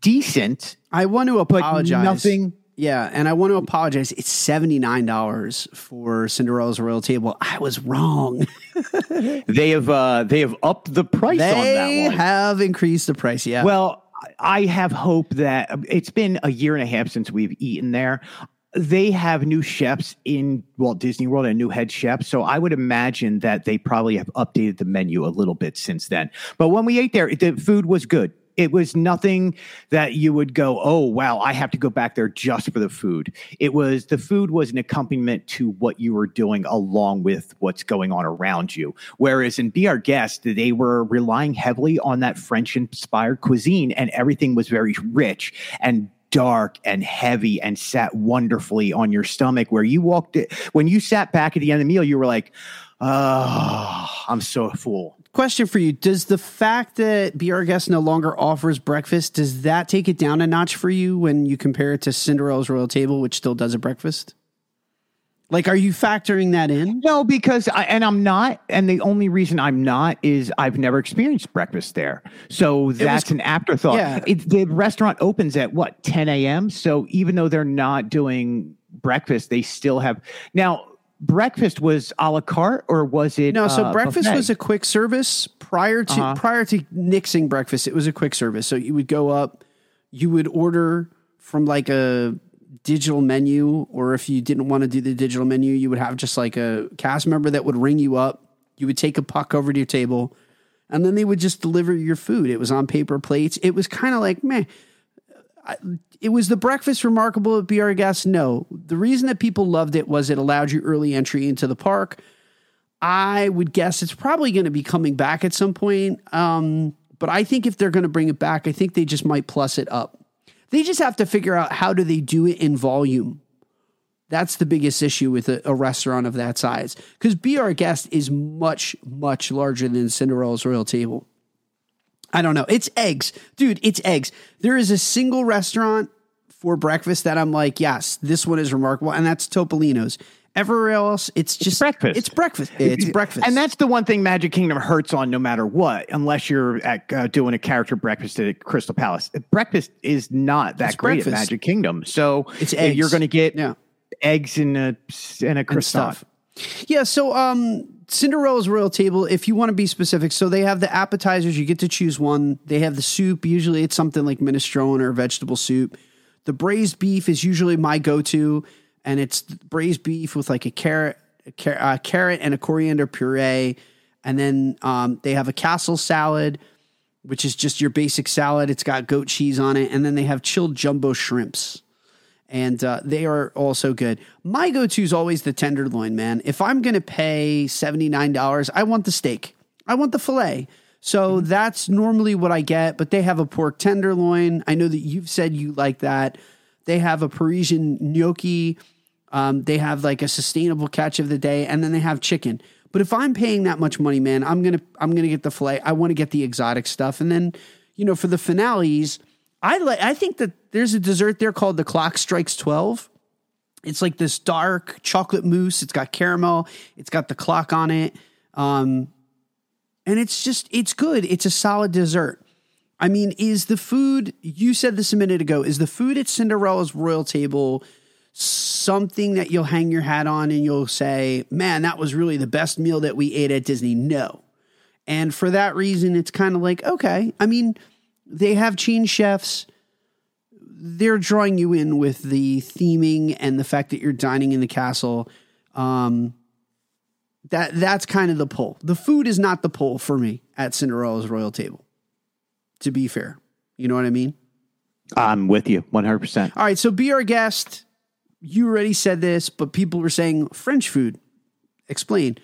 decent I want to apologize. nothing Yeah, and I want to apologize. It's seventy nine dollars for Cinderella's royal table. I was wrong. *laughs* they have uh they have upped the price on that they one have increased the price. Yeah. Well, I have hope that it's been a year and a half since we've eaten there. They have new chefs in Walt Disney World and new head chefs. So I would imagine that they probably have updated the menu a little bit since then. But when we ate there, the food was good. It was nothing that you would go, oh, wow, I have to go back there just for the food. It was the food was an accompaniment to what you were doing along with what's going on around you. Whereas in Be Our Guest, they were relying heavily on that French inspired cuisine and everything was very rich and dark and heavy and sat wonderfully on your stomach where you walked it when you sat back at the end of the meal you were like oh i'm so full Question for you: Does the fact that Be Our Guest no longer offers breakfast does that take it down a notch for you when you compare it to Cinderella's royal table, which still does a breakfast? Like, are you factoring that in? no because I, and i'm not and the only reason i'm not is i've never experienced breakfast there so that's an afterthought yeah. it, the restaurant opens at what 10 a.m so even though they're not doing breakfast they still have now breakfast was a la carte or was it No, so uh, breakfast buffet? was a quick service prior to Uh-huh. prior to nixing breakfast. It was a quick service. So you would go up, you would order from like a digital menu, or if you didn't want to do the digital menu, you would have just like a cast member that would ring you up. You would take a puck over to your table, and then they would just deliver your food. It was on paper plates. It was kind of like, meh. It was the breakfast remarkable at Our Guest? No. The reason that people loved it was it allowed you early entry into the park. I would guess it's probably going to be coming back at some point. Um, but I think if they're going to bring it back, I think they just might plus it up. They just have to figure out how do they do it in volume. That's the biggest issue with a, a restaurant of that size. Because Be Our Guest is much, much larger than Cinderella's Royal Table. I don't know. It's eggs. Dude, it's eggs. There is a single restaurant for breakfast that I'm like, yes, this one is remarkable, and that's Topolino's. Everywhere else, it's just breakfast. It's breakfast. It's *laughs* breakfast. And that's the one thing Magic Kingdom hurts on no matter what, unless you're at, uh, doing a character breakfast at Crystal Palace. Breakfast is not that It's great breakfast. at Magic Kingdom. So It's if you're eggs. going to get Yeah. eggs and a, and a and croissant. Yeah, so um Cinderella's Royal Table, if you want to be specific, so they have the appetizers, you get to choose one. They have the soup, usually it's something like minestrone or vegetable soup. The braised beef is usually my go-to, and it's braised beef with like a carrot, a car- carrot and a coriander puree, and then um, they have a castle salad, which is just your basic salad. It's got goat cheese on it, and then they have chilled jumbo shrimps and uh, they are also good. My go to is always the tenderloin, man. If I'm going to pay $79, I want the steak, I want the filet. So that's normally what I get, but they have a pork tenderloin. I know that you've said you like that. They have a Parisian gnocchi. Um, they have like a sustainable catch of the day, and then they have chicken. But if I'm paying that much money, man, I'm gonna I'm gonna get the filet. I want to get the exotic stuff, and then you know for the finales, I like. I think that there's a dessert there called the Clock Strikes Twelve. It's like this dark chocolate mousse. It's got caramel. It's got the clock on it, um, and it's just it's good. It's a solid dessert. I mean, is the food you said this a minute ago? Is the food at Cinderella's royal table something that you'll hang your hat on and you'll say, "Man, that was really the best meal that we ate at Disney"? No, and for that reason, it's kind of like okay. I mean, they have chain chefs. They're drawing you in with the theming and the fact that you're dining in the castle. Um, that that's kind of the pull. The food is not the pull for me at Cinderella's royal table. To be fair, you know what I mean. I'm with you 100%. All right, so be our guest. You already said this, but people were saying French food. Explain.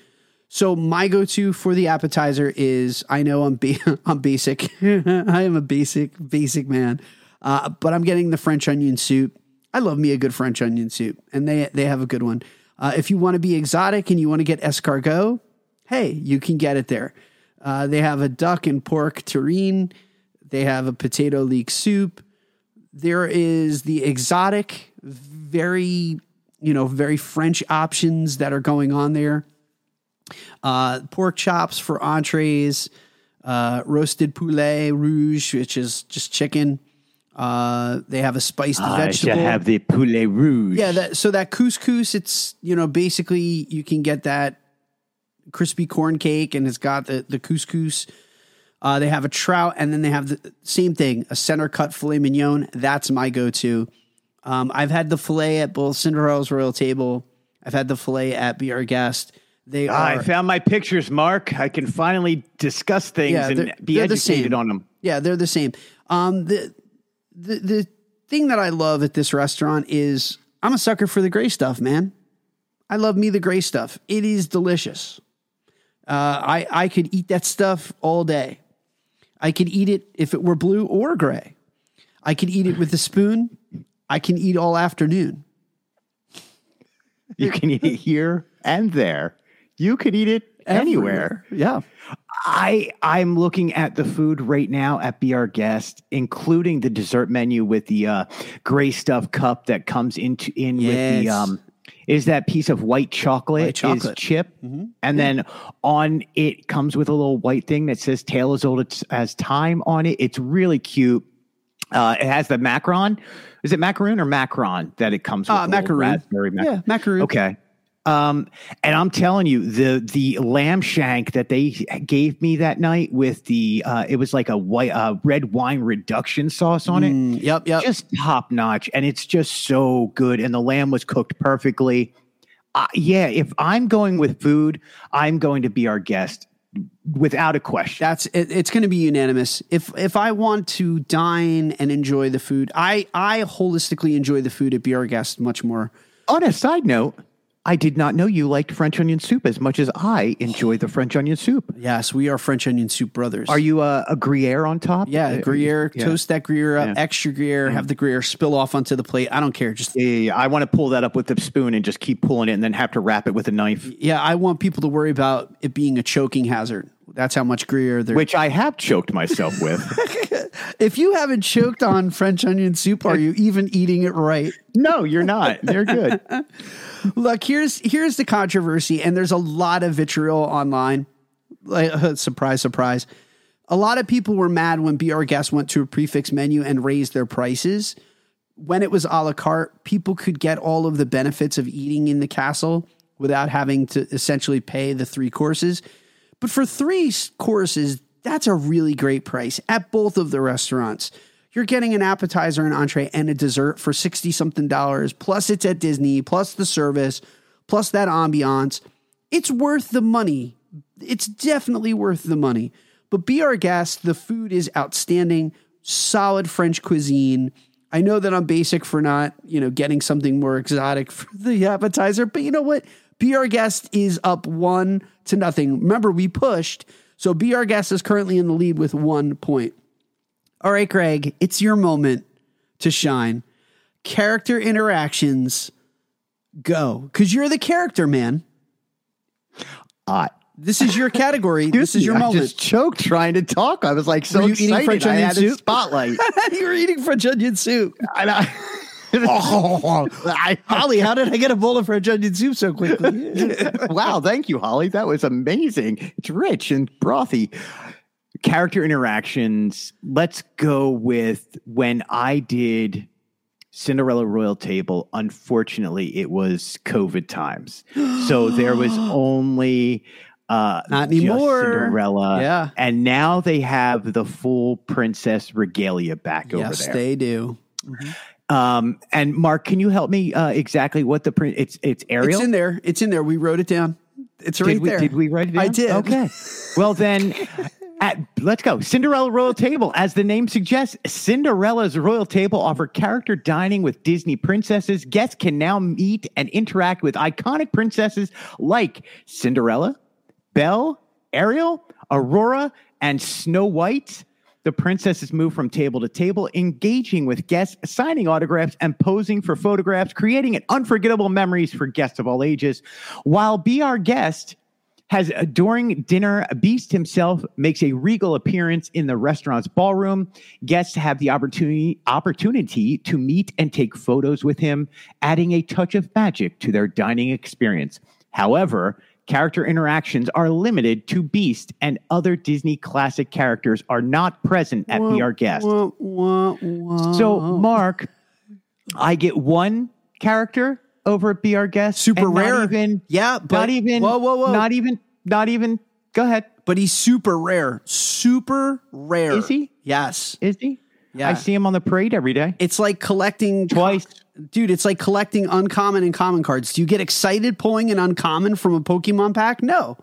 So my go-to for the appetizer is I know I'm ba- *laughs* I'm basic. *laughs* I am a basic basic man, uh, but I'm getting the French onion soup. I love me a good French onion soup, and they they have a good one. Uh, if you want to be exotic and you want to get escargot, hey, you can get it there. Uh, they have a duck and pork terrine. They have a potato leek soup there is the exotic, very, you know, very French options that are going on there. Uh, pork chops for entrees, uh, roasted poulet rouge, which is just chicken. Uh, they have a spiced I vegetable. should have the poulet rouge. Yeah, that, so that couscous, it's you know basically you can get that crispy corn cake, and it's got the the couscous. Uh, they have a trout, and then they have the same thing, a center cut filet mignon. That's my go to. Um, I've had the filet at both Cinderella's Royal Table. I've had the filet at Be Our Guest. They are I found my pictures, Mark. I can finally discuss things Yeah, and be they're the same. on them. Yeah, they're the same. Um, the the the thing that I love at this restaurant is I'm a sucker for the gray stuff, man. I love me the gray stuff. It is delicious. Uh, I I could eat that stuff all day. I could eat it if it were blue or gray. I could eat it with a spoon. I can eat all afternoon. You can eat it here and there. You could eat it anywhere. Yeah. I I'm looking at the food right now at Be Our Guest, including the dessert menu with the uh, gray stuff cup that comes into in with the um is that piece of white chocolate, White chocolate. is chip, and then on it comes with a little white thing that says "Tale as old as- time" on it. It's really cute. Uh, it has the macaron. Is it macaroon or macaron that it comes with? Uh, a macaroon. raspberry mac- Yeah, macaroon. Okay. Um, and I'm telling you, the the lamb shank that they gave me that night with the uh, it was like a white uh, red wine reduction sauce on it. Mm, yep, yep. Just top notch, and it's just so good. And the lamb was cooked perfectly. Uh, yeah, if I'm going with food, I'm going to be our guest. without a question. That's it, it's going to be unanimous. If if I want to dine and enjoy the food, I I holistically enjoy the food at Be Our Guest much more. On a side note, I did not know you liked French onion soup as much as I enjoy the French onion soup. Yes, we are French onion soup brothers. Are you a, a Gruyere on top? Yeah, Uh, Gruyere. yeah. Toast that Gruyere up, Yeah. extra Gruyere. Have the Gruyere spill off onto the plate. I don't care. Just yeah. I want to pull that up with the spoon and just keep pulling it and then have to wrap it with a knife, yeah, I want people to worry about it being a choking hazard. That's how much Gruyere there. which I have choked myself with. *laughs* if you haven't choked on French onion soup, are you even eating it right? no, you're not. They're good. *laughs* Look, here's here's the controversy, and there's a lot of vitriol online. Like, *laughs* surprise, surprise. A lot of people were mad when Be Our Guest went to a prix fixe menu and raised their prices. When it was a la carte, people could get all of the benefits of eating in the castle without having to essentially pay the three courses. But for three courses, that's a really great price at both of the restaurants. You're getting an appetizer, an entree, and a dessert for 60 something dollars. Plus, it's at Disney, plus the service, plus that ambiance. It's worth the money. It's definitely worth the money. But be our guest. The food is outstanding, solid French cuisine. I know that I'm basic for not, you know, getting something more exotic *laughs* for the appetizer, but you know what? Be Our Guest is up one to nothing. Remember, we pushed, so Be Our Guest is currently in the lead with one point. All right, Greg, it's your moment to shine. Character interactions, go. Because you're the character, man. I, This is your category. *laughs* this is your I moment. just choked trying to talk. I was like so Were you eating excited. French I onion had a *laughs* spotlight. you were eating French onion soup. And I- I- Holly, how did I get a bowl of French onion soup so quickly? *laughs* wow, thank you, Holly. That was amazing. It's rich and brothy. Character interactions. Let's go with when I did Cinderella Royal Table. Unfortunately, it was COVID times. So there was *gasps* only uh Not just anymore. Cinderella. Yeah. And now they have the full princess regalia back over yes, there. they do. Um and Mark, can you help me uh exactly what the print it's it's Ariel? It's in there. It's in there. We wrote it down. It's right did we, there. Did we write it down? I did. Okay. Well, then, at, let's go. Cinderella Royal Table. As the name suggests, Cinderella's Royal Table offer character dining with Disney princesses. Guests can now meet and interact with iconic princesses like Cinderella, Belle, Ariel, Aurora, and Snow White. The princesses move from table to table, engaging with guests, signing autographs, and posing for photographs, creating an unforgettable memories for guests of all ages. While Be Our Guest has uh, during dinner, Beast himself makes a regal appearance in the restaurant's ballroom. Guests have the opportunity opportunity to meet and take photos with him, adding a touch of magic to their dining experience. However, character interactions are limited to Beast and other Disney classic characters are not present at Be Our Guest. Wah, wah, wah. So, Mark, I get one character over at Be Our Guest. Super rare. even, Yeah, but- not even. whoa, whoa, whoa. Not even. Not even. Go ahead. but he's super rare. Super rare. Is he? Yes. Is he? Yeah. I see him on the parade every day. It's like collecting Twice. Dude, it's like collecting uncommon and common cards. Do you get excited pulling an uncommon from a Pokemon pack? No.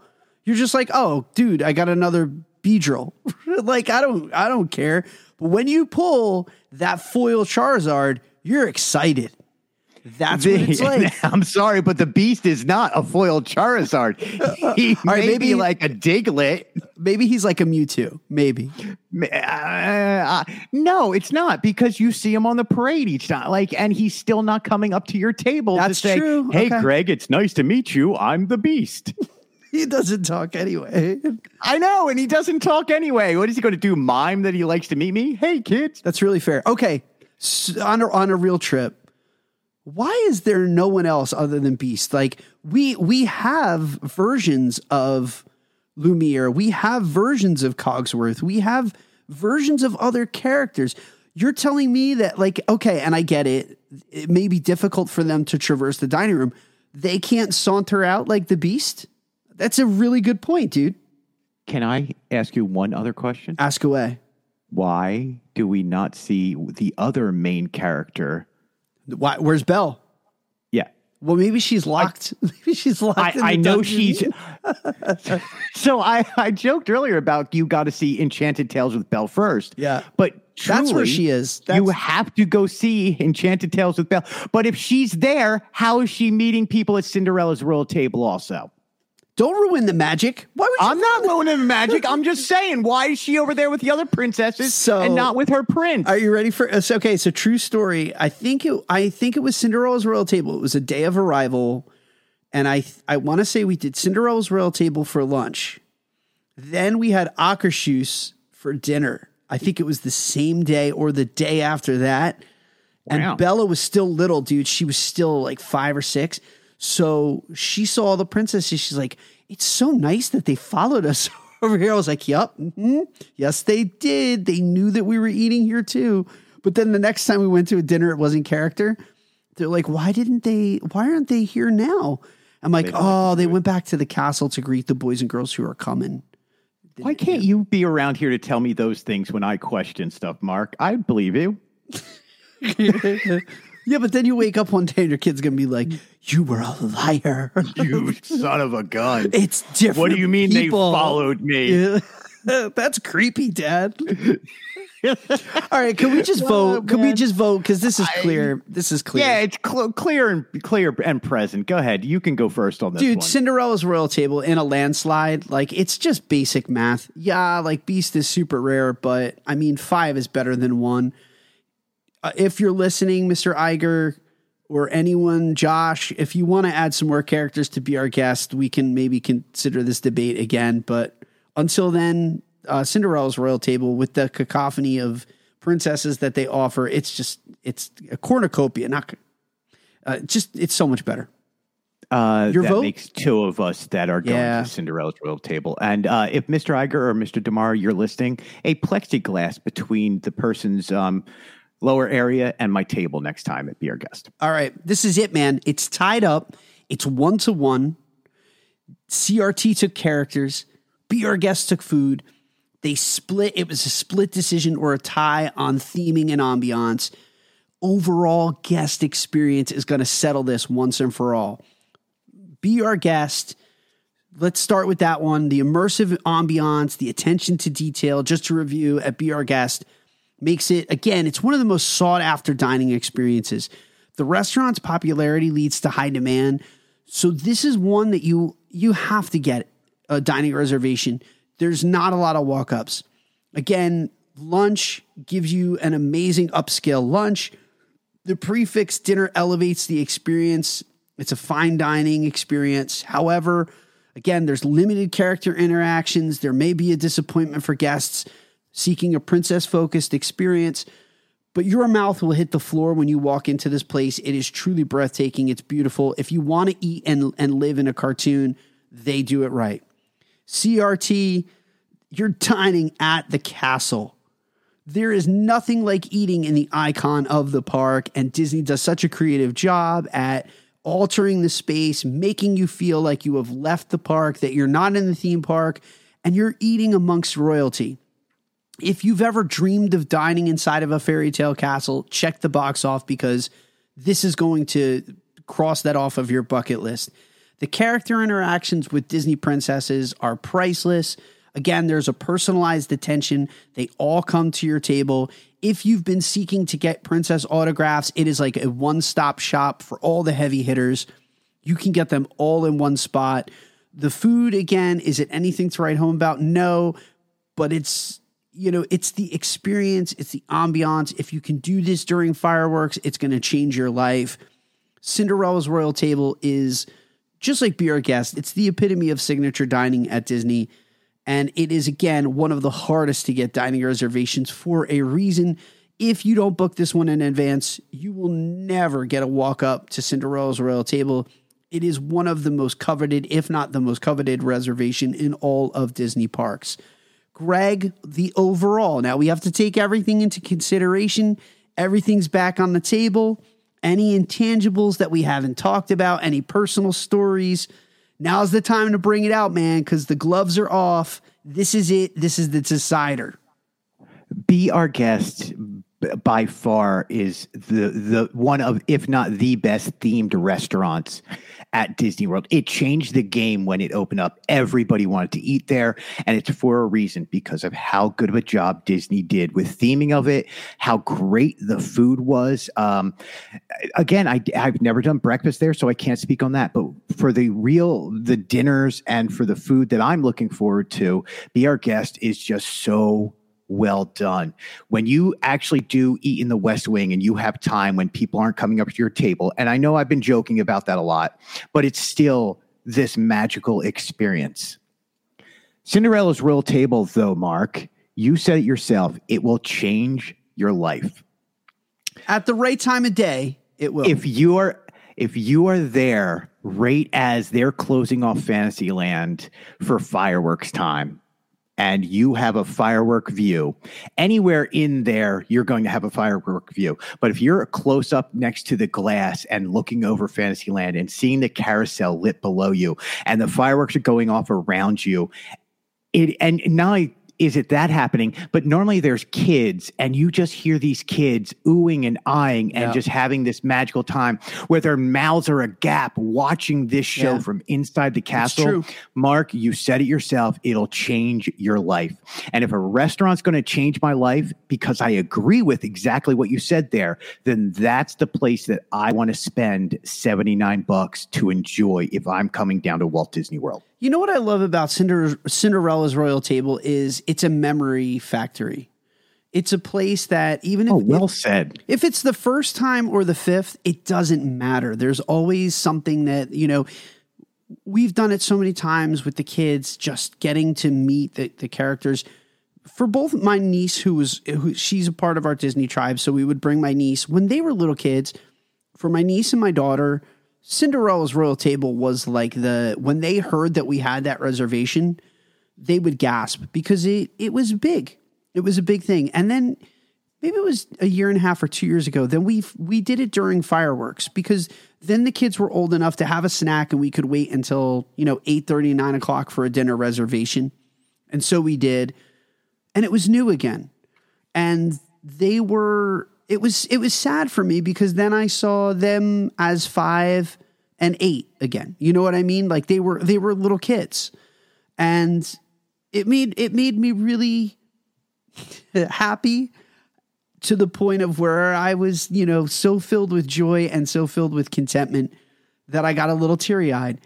You're just like, "Oh, dude, I got another Beedrill." *laughs* like I don't I don't care. But when you pull that foil Charizard, you're excited. That's what it's *laughs* like. I'm sorry, but the beast is not a foiled Charizard. *laughs* He right, maybe- be like a Diglett. Maybe he's like a Mewtwo. Maybe. Uh, uh, no, it's not because you see him on the parade each time. Like, and he's still not coming up to your table That's to say, true. "Hey, Okay. Greg, it's nice to meet you. I'm the Beast." *laughs* He doesn't talk anyway. I know, and he doesn't talk anyway. What is he going to do? Mime that he likes to meet me? Hey, kids. That's really fair. Okay, s on a, on a real trip, why is there no one else other than Beast? Like we we have versions of Lumiere, we have versions of Cogsworth, we have versions of other characters. You're telling me that like okay, and I get it. It may be difficult for them to traverse the dining room. They can't saunter out like the Beast. That's a really good point, dude. Can I ask you one other question? Ask away. Why do we not see the other main character? Why, where's Belle? Yeah. Well, maybe she's locked. *laughs* maybe she's locked. I, in I know she's. *laughs* so I, I joked earlier about you got to see Enchanted Tales with Belle first. Yeah. But That's where she is. you have to go see Enchanted Tales with Belle. But if she's there, how is she meeting people at Cinderella's royal table also? Don't ruin the magic. Why would you? I'm not ruining the magic. I'm just saying, why is she over there with the other princesses So- and not with her prince? Are you ready for? uh, okay, so true story. I think it. I think it was Cinderella's royal table. It was a day of arrival, and I. I want to say we did Cinderella's royal table for lunch. Then we had Akershus for dinner. I think it was the same day or the day after that. Wow. And Bella was still little, dude. She was still like five or six. So she saw the princesses. She's like, it's so nice that they followed us *laughs* over here. I was like, yep. mhm. Yes, they did. They knew that we were eating here too. But then the next time we went to a dinner, it wasn't character. They're like, why didn't they, why aren't they here now? I'm like, oh, they went back to the castle to greet the boys and girls who are coming. Why can't you be around here to tell me those things when I question stuff, Mark? I believe you. *laughs* Yeah, but then you wake up one day and your kid's gonna be like, "You were a liar." You son of a gun. it's different. What do you mean people. they followed me? Yeah. *laughs* That's creepy, Dad. All right, can we just oh, vote? Can we just vote? Because this is clear. this is clear. Yeah, it's cl- clear and clear and present. Go ahead. You can go first on this Dude, one. Cinderella's royal table in a landslide, like it's just basic math. Yeah, like Beast is super rare, but I mean, five is better than one. Uh, if you're listening, Mr. Iger or anyone, Josh, if you want to add some more characters to be our guest, we can maybe consider this debate again. But until then, uh, Cinderella's royal table with the cacophony of princesses that they offer, it's just, it's a cornucopia, not, uh, just, it's so much better. Uh, Your that vote? makes two of us that are going Yeah. to Cinderella's royal table. And uh, if Mr. Iger or Mr. D'Amaro, you're listening, a plexiglass between the person's um, lower area and my table next time at Be Our Guest. All right, this is it, man. It's tied up. It's one to one. CRT took characters. Be Our Guest took food. They split. It was a split decision or a tie on theming and ambiance. Overall guest experience is going to settle this once and for all. Be Our Guest. Let's start with that one. The immersive ambiance, the attention to detail, just to review at Be Our Guest makes it again it's one of the most sought after dining experiences. The restaurant's popularity leads to high demand. So this is one that you you have to get a dining reservation. There's not a lot of walk-ups. Again lunch gives you an amazing upscale lunch. The prix fixe dinner elevates the experience. It's a fine dining experience. However again there's limited character interactions. There may be a disappointment for guests seeking a princess focused experience, but your mouth will hit the floor when you walk into this place. It is truly breathtaking. It's beautiful. If you want to eat and, and live in a cartoon, they do it right. CRT, you're dining at the castle. There is nothing like eating in the icon of the park, and Disney does such a creative job at altering the space, making you feel like you have left the park, that you're not in the theme park, and you're eating amongst royalty if you've ever dreamed of dining inside of a fairy tale castle, check the box off because this is going to cross that off of your bucket list. The character interactions with Disney princesses are priceless. Again, there's a personalized attention. They all come to your table. If you've been seeking to get princess autographs, it is like a one stop shop for all the heavy hitters. You can get them all in one spot. The food, again, is it anything to write home about? No, but it's you know, it's the experience, it's the ambiance. If you can do this during fireworks, it's going to change your life. Cinderella's Royal Table is just like Be Our Guest, it's the epitome of signature dining at Disney. And it is, again, one of the hardest to get dining reservations for a reason. If you don't book this one in advance, you will never get a walk up to Cinderella's Royal Table. It is one of the most coveted, if not the most coveted reservation in all of Disney parks. Greg, the overall. Now we have to take everything into consideration. Everything's back on the table. Any intangibles that we haven't talked about, any personal stories. Now's the time to bring it out, man, because the gloves are off. This is it. This is the decider. Be Our Guest by far is the the one of if not the best themed restaurants at Disney World. It changed the game when it opened up. Everybody wanted to eat there, and it's for a reason because of how good of a job Disney did with theming of it, how great the food was. Um, again, I, I've never done breakfast there, so I can't speak on that. But for the real the dinners and for the food that I'm looking forward to, Be Our Guest is just so well done. When you actually do eat in the West Wing and you have time when people aren't coming up to your table, and I know I've been joking about that a lot, but it's still this magical experience. Cinderella's Royal Table, though, Mark, you said it yourself, it will change your life. At the right time of day, it will. If you are if you are there right as they're closing off Fantasyland for fireworks time, and you have a firework view. Anywhere in there, you're going to have a firework view. But if you're close up next to the glass and looking over Fantasyland and seeing the carousel lit below you and the fireworks are going off around you, it and not is it that happening, but normally there's kids and you just hear these kids oohing and eyeing and Yeah. just having this magical time where their mouths are agape watching this show Yeah. from inside the castle. Mark, you said it yourself. It'll change your life. And if a restaurant's going to change my life because I agree with exactly what you said there, then that's the place that I want to spend 79 bucks to enjoy if I'm coming down to Walt Disney World. You know what I love about Cinder- Cinderella's Royal Table is it's a memory factory. It's a place that even if Oh, well said. if it's the first time or the fifth, it doesn't matter. There's always something that, you know, we've done it so many times with the kids, just getting to meet the, the characters. For both my niece, who was who, she's a part of our Disney tribe, so we would bring my niece when they were little kids. For my niece and my daughter, Cinderella's Royal Table was like the when they heard that we had that reservation, they would gasp because it it was big. It was a big thing. And then maybe it was a year and a half or two years ago. Then we we did it during fireworks because then the kids were old enough to have a snack and we could wait until you know eight thirty nine o'clock for a dinner reservation, and so we did, and it was new again, and they were. It was it was sad for me because then I saw them as five and eight again. You know what I mean? Like they were they were little kids, and it made it made me really *laughs* happy to the point of where I was, you know, so filled with joy and so filled with contentment that I got a little teary eyed.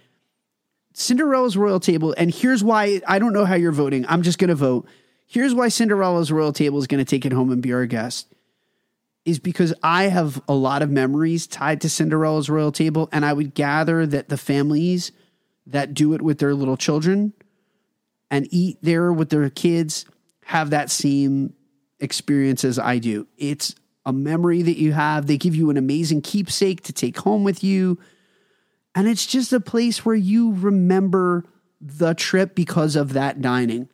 Cinderella's Royal Table, and here's why I don't know how you're voting. I'm just going to vote. Here's why Cinderella's Royal Table is going to take it home and be our guest. Is because I have a lot of memories tied to Cinderella's Royal Table, and I would gather that the families that do it with their little children and eat there with their kids have that same experience as I do. It's a memory that you have. They give you an amazing keepsake to take home with you. And it's just a place where you remember the trip because of that dining.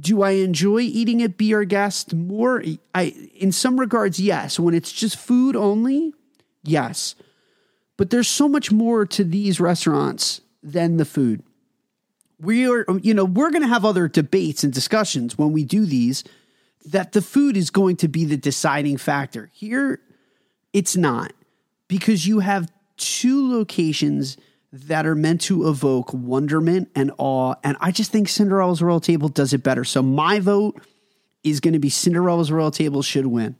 Do I enjoy eating at Be Our Guest more? I in some regards, yes. When it's just food only, yes. But there's so much more to these restaurants than the food we are you know we're going to have other debates and discussions when we do these that the food is going to be the deciding factor here it's not because you have two locations that are meant to evoke wonderment and awe and i just think cinderella's royal table does it better so my vote is going to be cinderella's royal table should win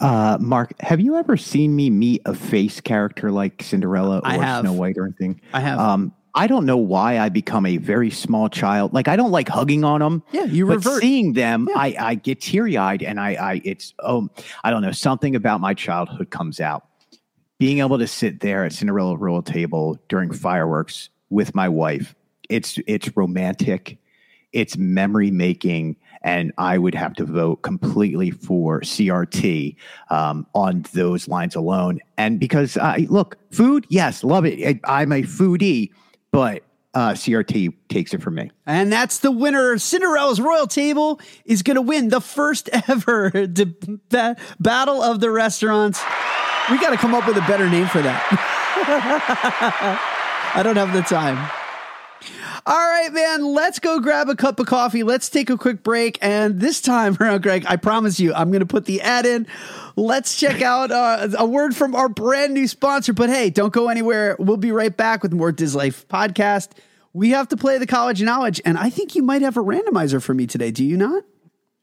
Uh, Mark, have you ever seen me meet a face character like Cinderella or. Snow White or anything? I have. Um, I don't know why I become a very small child. Like I don't like hugging on them. Yeah, you but revert. Seeing them, I, I get teary eyed, and I, I, it's oh, I don't know, something about my childhood comes out. Being able to sit there at Cinderella Royal Table during fireworks with my wife, it's it's romantic, it's memory making, and I would have to vote completely for CRT um, on those lines alone. And because I look, food, yes, love it. I, I'm a foodie, but uh, CRT takes it for me. And that's the winner. Cinderella's Royal Table is going to win the first *laughs* ever de- ba- Battle of the Restaurants. We got to come up with a better name for that. *laughs* I don't have the time. All right, man, let's go grab a cup of coffee. Let's take a quick break. And this time *laughs* around, Greg, I promise you, I'm going to put the ad in. Let's check out uh, a word from our brand new sponsor. But hey, don't go anywhere. We'll be right back with more DisLife podcast. We have to play the college knowledge, and I think you might have a randomizer for me today. Do you not?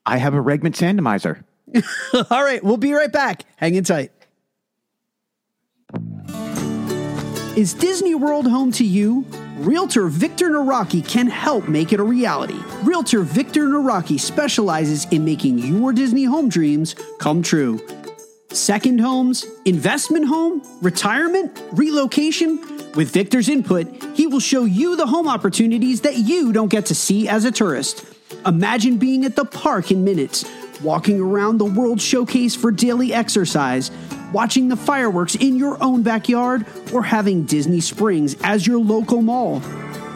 I have a Regment Sandomizer. *laughs* All right, we'll be right back. Hang in tight. Is Disney World home to you? Realtor Victor Naraki can help make it a reality. Realtor Victor Naraki specializes in making your Disney home dreams come true. Second homes, investment home, retirement, relocation. With Victor's input, he will show you the home opportunities that you don't get to see as a tourist. Imagine being at the park in minutes, walking around the World Showcase for daily exercise, watching the fireworks in your own backyard, or having Disney Springs as your local mall.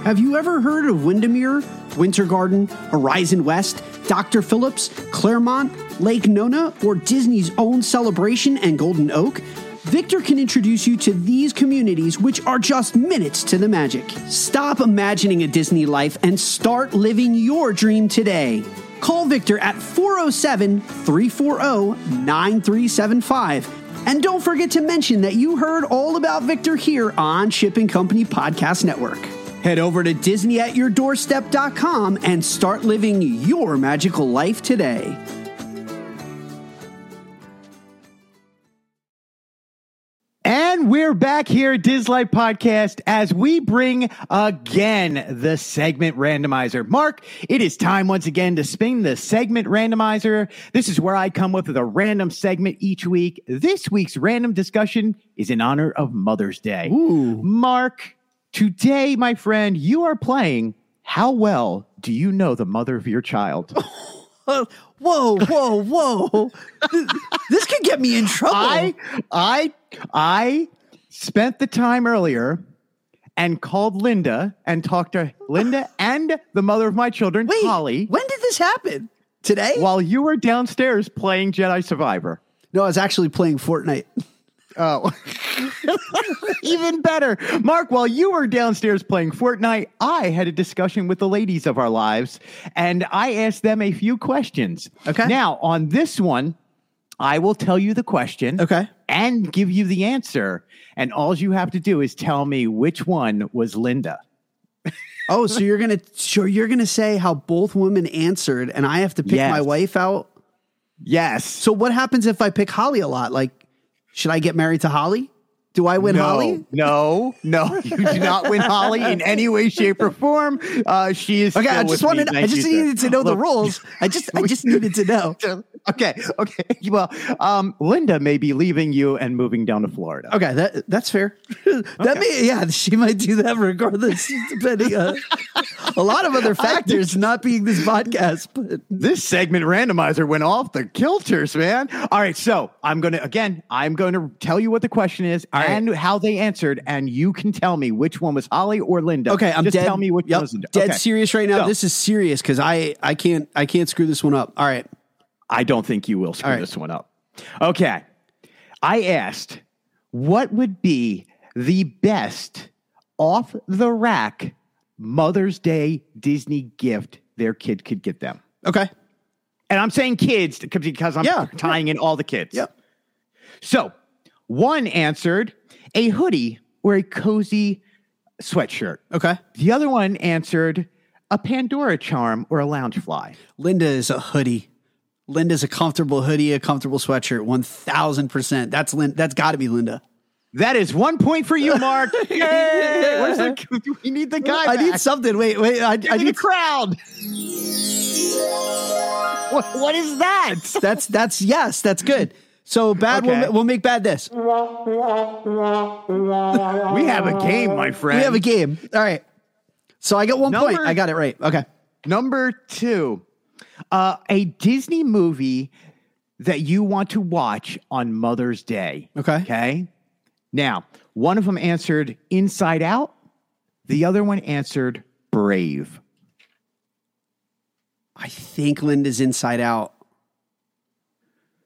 Have you ever heard of Windermere, Winter Garden, Horizon West, Dr. Phillips, Claremont, Lake Nona, or Disney's own Celebration and Golden Oak? Victor can introduce you to these communities, which are just minutes to the magic. Stop imagining a Disney life and start living your dream today. Call Victor at 407 340 9375. And don't forget to mention that you heard all about Victor here on Shipping Company Podcast Network. Head over to DisneyAtYourDoorstep.com and start living your magical life today. And we're back here at DisLife Podcast as we bring again the segment randomizer. Mark, it is time once again to spin the segment randomizer. This is where I come up with a random segment each week. This week's random discussion is in honor of Mother's Day. Ooh. Mark, today, my friend, you are playing How Well Do You Know the Mother of Your Child? *laughs* Whoa, whoa, whoa. this could get me in trouble. I I I spent the time earlier and called Linda and talked to Linda and the mother of my children, Wait, Holly, when did this happen? Today? while you were downstairs playing Jedi Survivor. no, I was actually playing Fortnite. *laughs* Oh, *laughs* even better. Mark, while you were downstairs playing Fortnite, I had a discussion with the ladies of our lives and I asked them a few questions. Okay. Now, on this one, I will tell you the question. Okay. And give you the answer. And all you have to do is tell me which one was Linda. *laughs* Oh, so you're gonna sure you're gonna say how both women answered, and I have to pick Yes. my wife out. Yes. So what happens if I pick Holly a lot? Like, should I get married to Holly? Do I win no, Holly? No, no, you do not win Holly in any way, shape, or form. Uh, she is Okay, I just wanted. I just needed to know the rules. I just, I just needed to know. *laughs* okay, okay. Well, um, Linda may be leaving you and moving down to Florida. Okay, that that's fair. *laughs* that may, yeah, she might do that regardless, *laughs* depending on a lot of other factors, not being this podcast. But This segment randomizer went off the kilters, man. All right, so I'm going to, again, I'm going to tell you what the question is right. and how they answered, and you can tell me which one was Holly or Linda. okay, I'm Just dead. tell me which yep, one was Linda. dead Okay. serious right now. So- this is serious because I, I can't, I can't screw this one up. All right, I don't think you will screw right. this one up. Okay. I asked, what would be the best off the rack Mother's Day Disney gift their kid could get them? okay, And I'm saying kids because I'm Yeah. tying in all the kids. Yep. So one answered a hoodie or a cozy sweatshirt. okay. The other one answered a Pandora charm or a Loungefly. Linda is a hoodie. Linda's a comfortable hoodie, a comfortable sweatshirt. One thousand percent. That's Lin. That's got to be Linda. That is one point for you, Mark. *laughs* Yay! Where's the, *laughs* we need the guy. I need something. Wait, wait. I, Give I need the crowd. *laughs* what, what is that? That's that's yes, that's good. So bad. Okay. We'll, we'll make bad this. *laughs* We have a game, my friend. We have a game. All right. So I got one point. I got it right. Okay. Number two, uh, a Disney movie that you want to watch on Mother's Day. Okay. Okay. Now, one of them answered Inside Out. The other one answered Brave. I think Linda's Inside Out.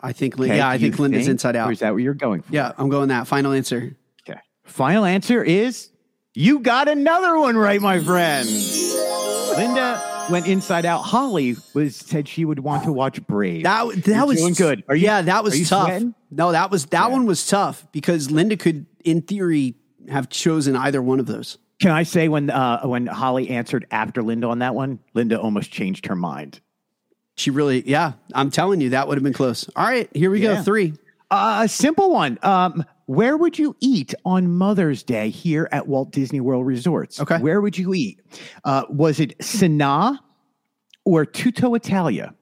I think. Lin- Okay, yeah, I do you think Linda's Inside Or Out. is that what you're going for? Yeah, I'm going that. Final answer. Okay. Final answer is you got another one right, my friend. Linda went inside out. Holly was said she would want to watch Brave. That that You're was doing good. Are you, yeah, that was are you tough. sweating? No, that was that one was tough because Linda could, in theory, have chosen either one of those. Can I say when uh, when Holly answered after Linda on that one, Linda almost changed her mind. She really, yeah, I'm telling you, that would have been close. All right, here we go. Yeah. Three. Uh, a simple one. Um, where would you eat on Mother's Day here at Walt Disney World Resorts? Okay. Where would you eat? Uh, was it Sanaa or Tutto Italia?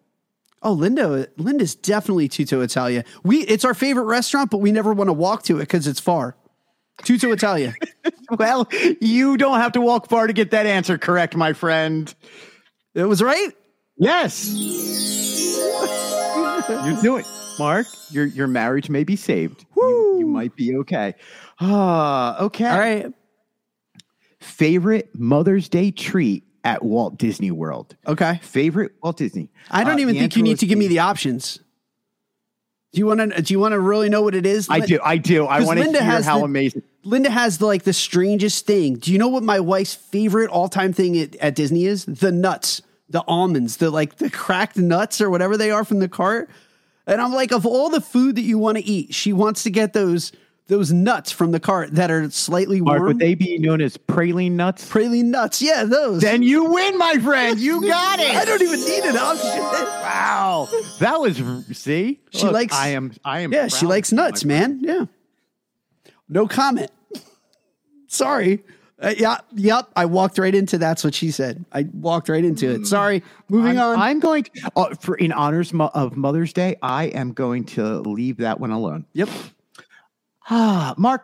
Oh, Linda, Linda's definitely Tutto Italia. We, it's our favorite restaurant, but we never want to walk to it because it's far. Tutto Italia. *laughs* Well, you don't have to walk far to get that answer correct, my friend. it was right. Yes. You're doing Mark, your your marriage may be saved. You, you might be okay. Ah, okay. All right. Favorite Mother's Day treat at Walt Disney World. Okay. Favorite Walt Disney. I don't Uh, even think you need to give me the- options. Do you want to? Do you want to really know what it is? I do. I do. I want to hear has how the- amazing. Linda has the, like the strangest thing. Do you know what my wife's favorite all time thing at, at Disney is? The nuts, the almonds, the like the cracked nuts or whatever they are from the cart. And I'm like, of all the food that you want to eat, she wants to get those those nuts from the cart that are slightly Mark, warm. would they be known as praline nuts? praline nuts, yeah, those. then you win, my friend. You *laughs* got it. I don't even need an option. Wow, that was see. She Look, likes- I am. I am. Yeah, she likes nuts, man. Yeah. No comment. *laughs* Sorry. Uh, yeah, yep. I walked right into that's what she said. I walked right into it. Sorry. Moving I'm, on. I'm going to, uh, for in honors mo- of Mother's Day. I am going to leave that one alone. yep. Ah, Mark.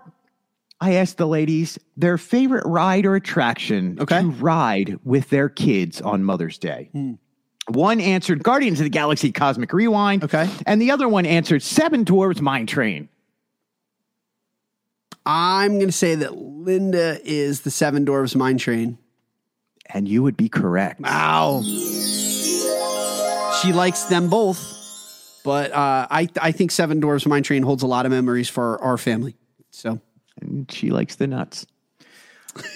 I asked the ladies their favorite ride or attraction Okay. to ride with their kids on Mother's Day. One answered Guardians of the Galaxy Cosmic Rewind. Okay. And the other one answered Seven Dwarves Mine Train. I'm going to say that Linda is the Seven Dwarves Mine Train. And you would be correct. Wow. She likes them both, but uh, I I think Seven Dwarves Mine Train holds a lot of memories for our family. So And she likes the nuts.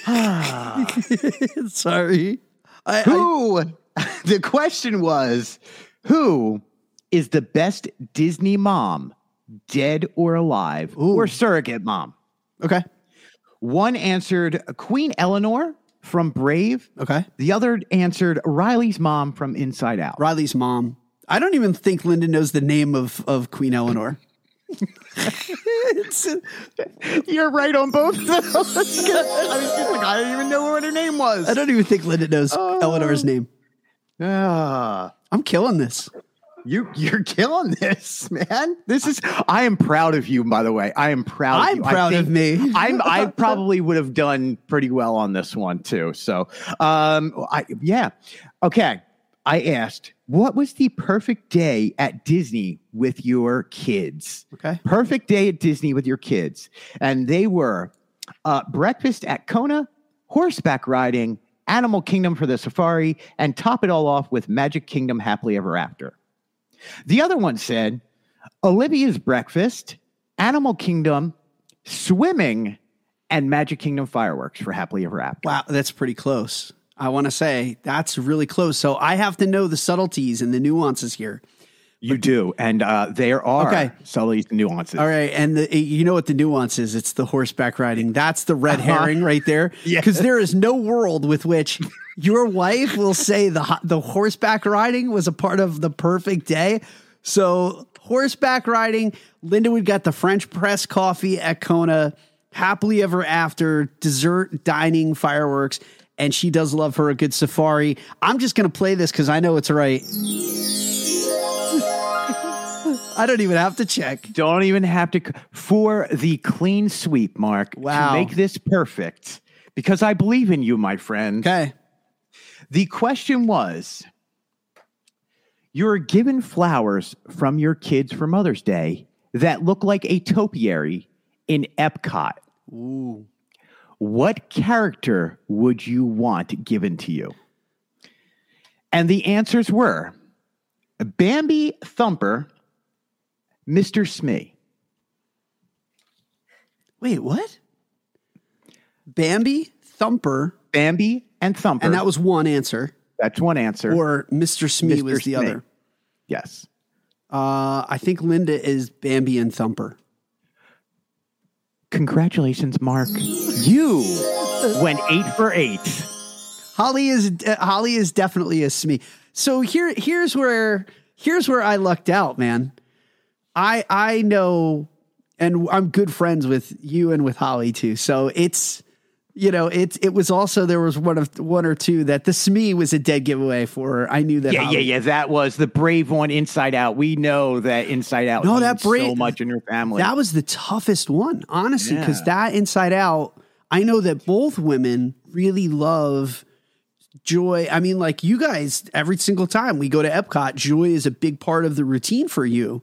*laughs* sorry. I, I, Who? *laughs* the question was who is the best Disney mom, dead or alive, or surrogate mom? Okay. One answered Queen Elinor from Brave. Okay. The other answered Riley's mom from Inside Out. Riley's mom. I don't even think Linda knows the name of, of Queen Elinor. You're right on both of. *laughs* I was just like, I don't even know what her name was. I don't even think Linda knows Elinor's name. Ah. I'm killing this. You you're killing this, man. This is I am proud of you, by the way. I am proud of I'm you. Proud of me. I'm I *laughs* probably would have done pretty well on this one too. So um I yeah. Okay. I asked, what was the perfect day at Disney with your kids? Okay. Perfect day at Disney with your kids. And they were uh, breakfast at Kona, horseback riding, Animal Kingdom for the safari, and top it all off with Magic Kingdom Happily Ever After. The other one said Olivia's breakfast, Animal Kingdom, swimming, and Magic Kingdom fireworks for Happily Ever After. Wow, that's pretty close. I want to say that's really close. So I have to know the subtleties and the nuances here. You do, and uh, there are Okay. subtleties and nuances. All right, and the, you know what the nuance is? It's the horseback riding. That's the red herring right there. *laughs* Yes. Because there is no world with which your wife will say the the horseback riding was a part of the perfect day. So horseback riding, Linda would got the French press coffee at Kona, happily ever after, dessert, dining, fireworks, and she does love her a good safari. I'm just gonna play this because I know it's right. *laughs* I don't even have to check. Don't even have to for the clean sweep, Mark. Wow. To make this perfect, because I believe in you, my friend. Okay. The question was You're given flowers from your kids for Mother's Day that look like a topiary in Epcot. Ooh. What character would you want given to you? And the answers were Bambi Thumper, Mr. Smee. Wait, what? Bambi, Thumper, Bambi and Thumper. and that was one answer. That's one answer. or Mr. Smee Mr. was the Smee. other. yes. Uh, I think Linda is Bambi and Thumper. Congratulations, Mark. You went eight for eight. Holly is uh, Holly is definitely a Smee. So here here's where here's where I lucked out, man. I I know and I'm good friends with you and with Holly too. So it's you know, it's it was also there was one of one or two that the Smee was a dead giveaway for. her. I knew that. Yeah, Holly- yeah, yeah. That was the brave one, Inside Out. We know that Inside Out. No, that brave- so much in your family. That was the toughest one, honestly, because Yeah. that Inside Out, I know that both women really love joy. I mean, like you guys, every single time we go to Epcot, joy is a big part of the routine for you.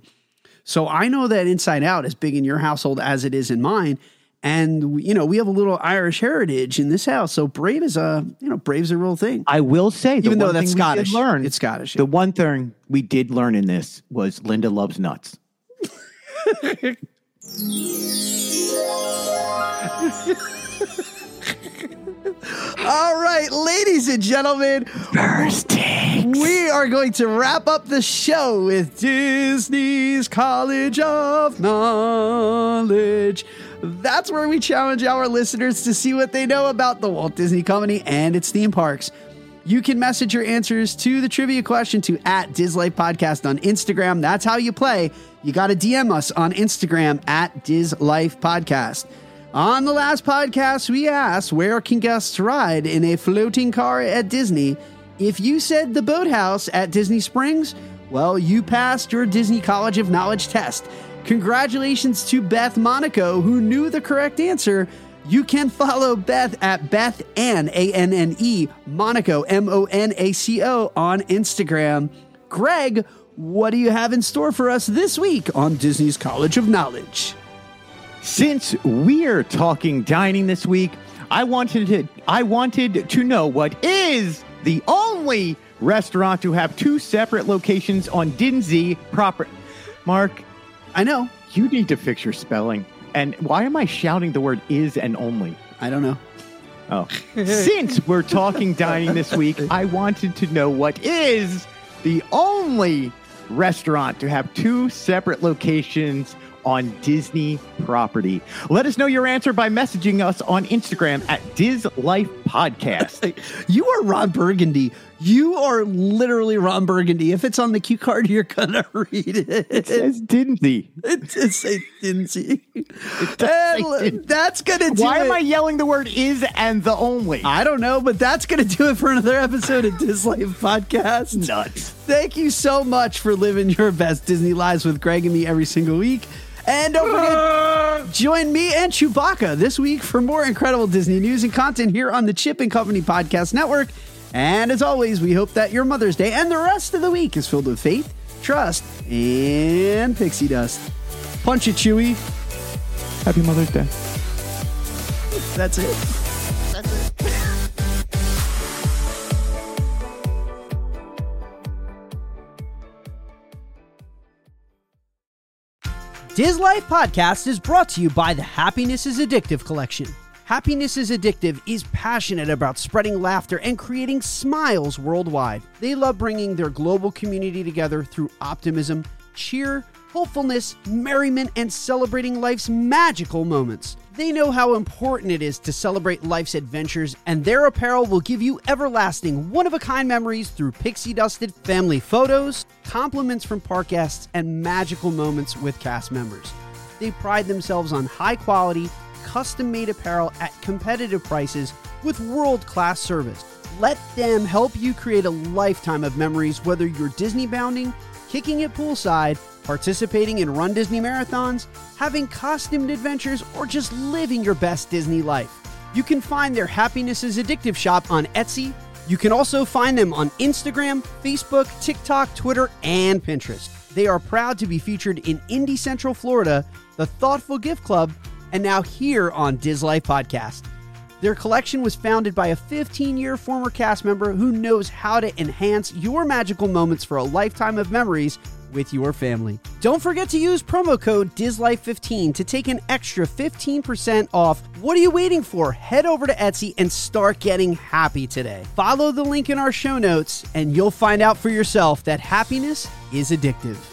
So I know that Inside Out is big in your household as it is in mine. And you know, we have a little Irish heritage in this house. So brave is a, you know, brave's a real thing. I will say, Even though that's Scottish. learn, It's Scottish, The yeah. one thing we did learn in this was Linda loves nuts. *laughs* All right, ladies and gentlemen, First We are going to wrap up the show with Disney's College of Knowledge. That's where we challenge our listeners to see what they know about the Walt Disney Company and its theme parks. You can message your answers to the trivia question to at DisLife Podcast on Instagram. That's how you play. You got to DM us on Instagram at DisLife Podcast. On the last podcast, we asked where can guests ride in a floating car at Disney? If you said the boathouse at Disney Springs, well, you passed your Disney College of Knowledge test. Congratulations to Beth Monaco, who knew the correct answer. You can follow Beth at Beth Anne, A N N E, Monaco, M O N A C O, on Instagram. Greg, what do you have in store for us this week on Disney's College of Knowledge? Since we're talking dining this week, I wanted to I wanted to know what is the only restaurant to have two separate locations on Dinzy proper. Mark, I know. you need to fix your spelling. And why am I shouting the word is and only? I don't know. Oh. *laughs* Since we're talking dining this week, I wanted to know what is the only restaurant to have two separate locations on Disney property. Let us know your answer by messaging us on Instagram at Diz Life Podcast. *laughs* You are Ron Burgundy. You are literally Ron Burgundy. If it's on the cue card, you're gonna *laughs* read it. It says Disney. It just say Dinzy. *laughs* does say Din- that's gonna do Why it. am I yelling the word is and the only? I don't know, but that's gonna do it for another episode of DisLife Podcast. Nuts. Thank you so much for living your best Disney lives with Greg and me every single week. And don't forget, *laughs* join me and Chewbacca this week for more incredible Disney news and content here on the Chip and Company Podcast Network. And as always, we hope that your Mother's Day and the rest of the week is filled with faith, trust, and pixie dust. Punch it, Chewy. Happy Mother's Day. That's it. That's it. DisLife Podcast is brought to you by the Happiness is Addictive collection. Happiness is Addictive is passionate about spreading laughter and creating smiles worldwide. They love bringing their global community together through optimism, cheer, hopefulness, merriment, and celebrating life's magical moments. They know how important it is to celebrate life's adventures, and their apparel will give you everlasting, one of a kind memories through pixie dusted family photos, compliments from park guests, and magical moments with cast members. They pride themselves on high quality, custom made apparel at competitive prices with world class service. Let them help you create a lifetime of memories, whether you're Disney bounding, kicking it poolside, participating in Run Disney marathons, having costumed adventures, or just living your best Disney life. You can find their Happiness is Addictive shop on Etsy. You can also find them on Instagram, Facebook, TikTok, Twitter, and Pinterest. They are proud to be featured in Indy Central Florida, the Thoughtful Gift Club, and now here on DisLife Podcast. Their collection was founded by a 15 year former cast member who knows how to enhance your magical moments for a lifetime of memories with your family. Don't forget to use promo code DISLIFE15 to take an extra 15% off. What are you waiting for? Head over to Etsy and start getting happy today. Follow the link in our show notes, and you'll find out for yourself that happiness is addictive.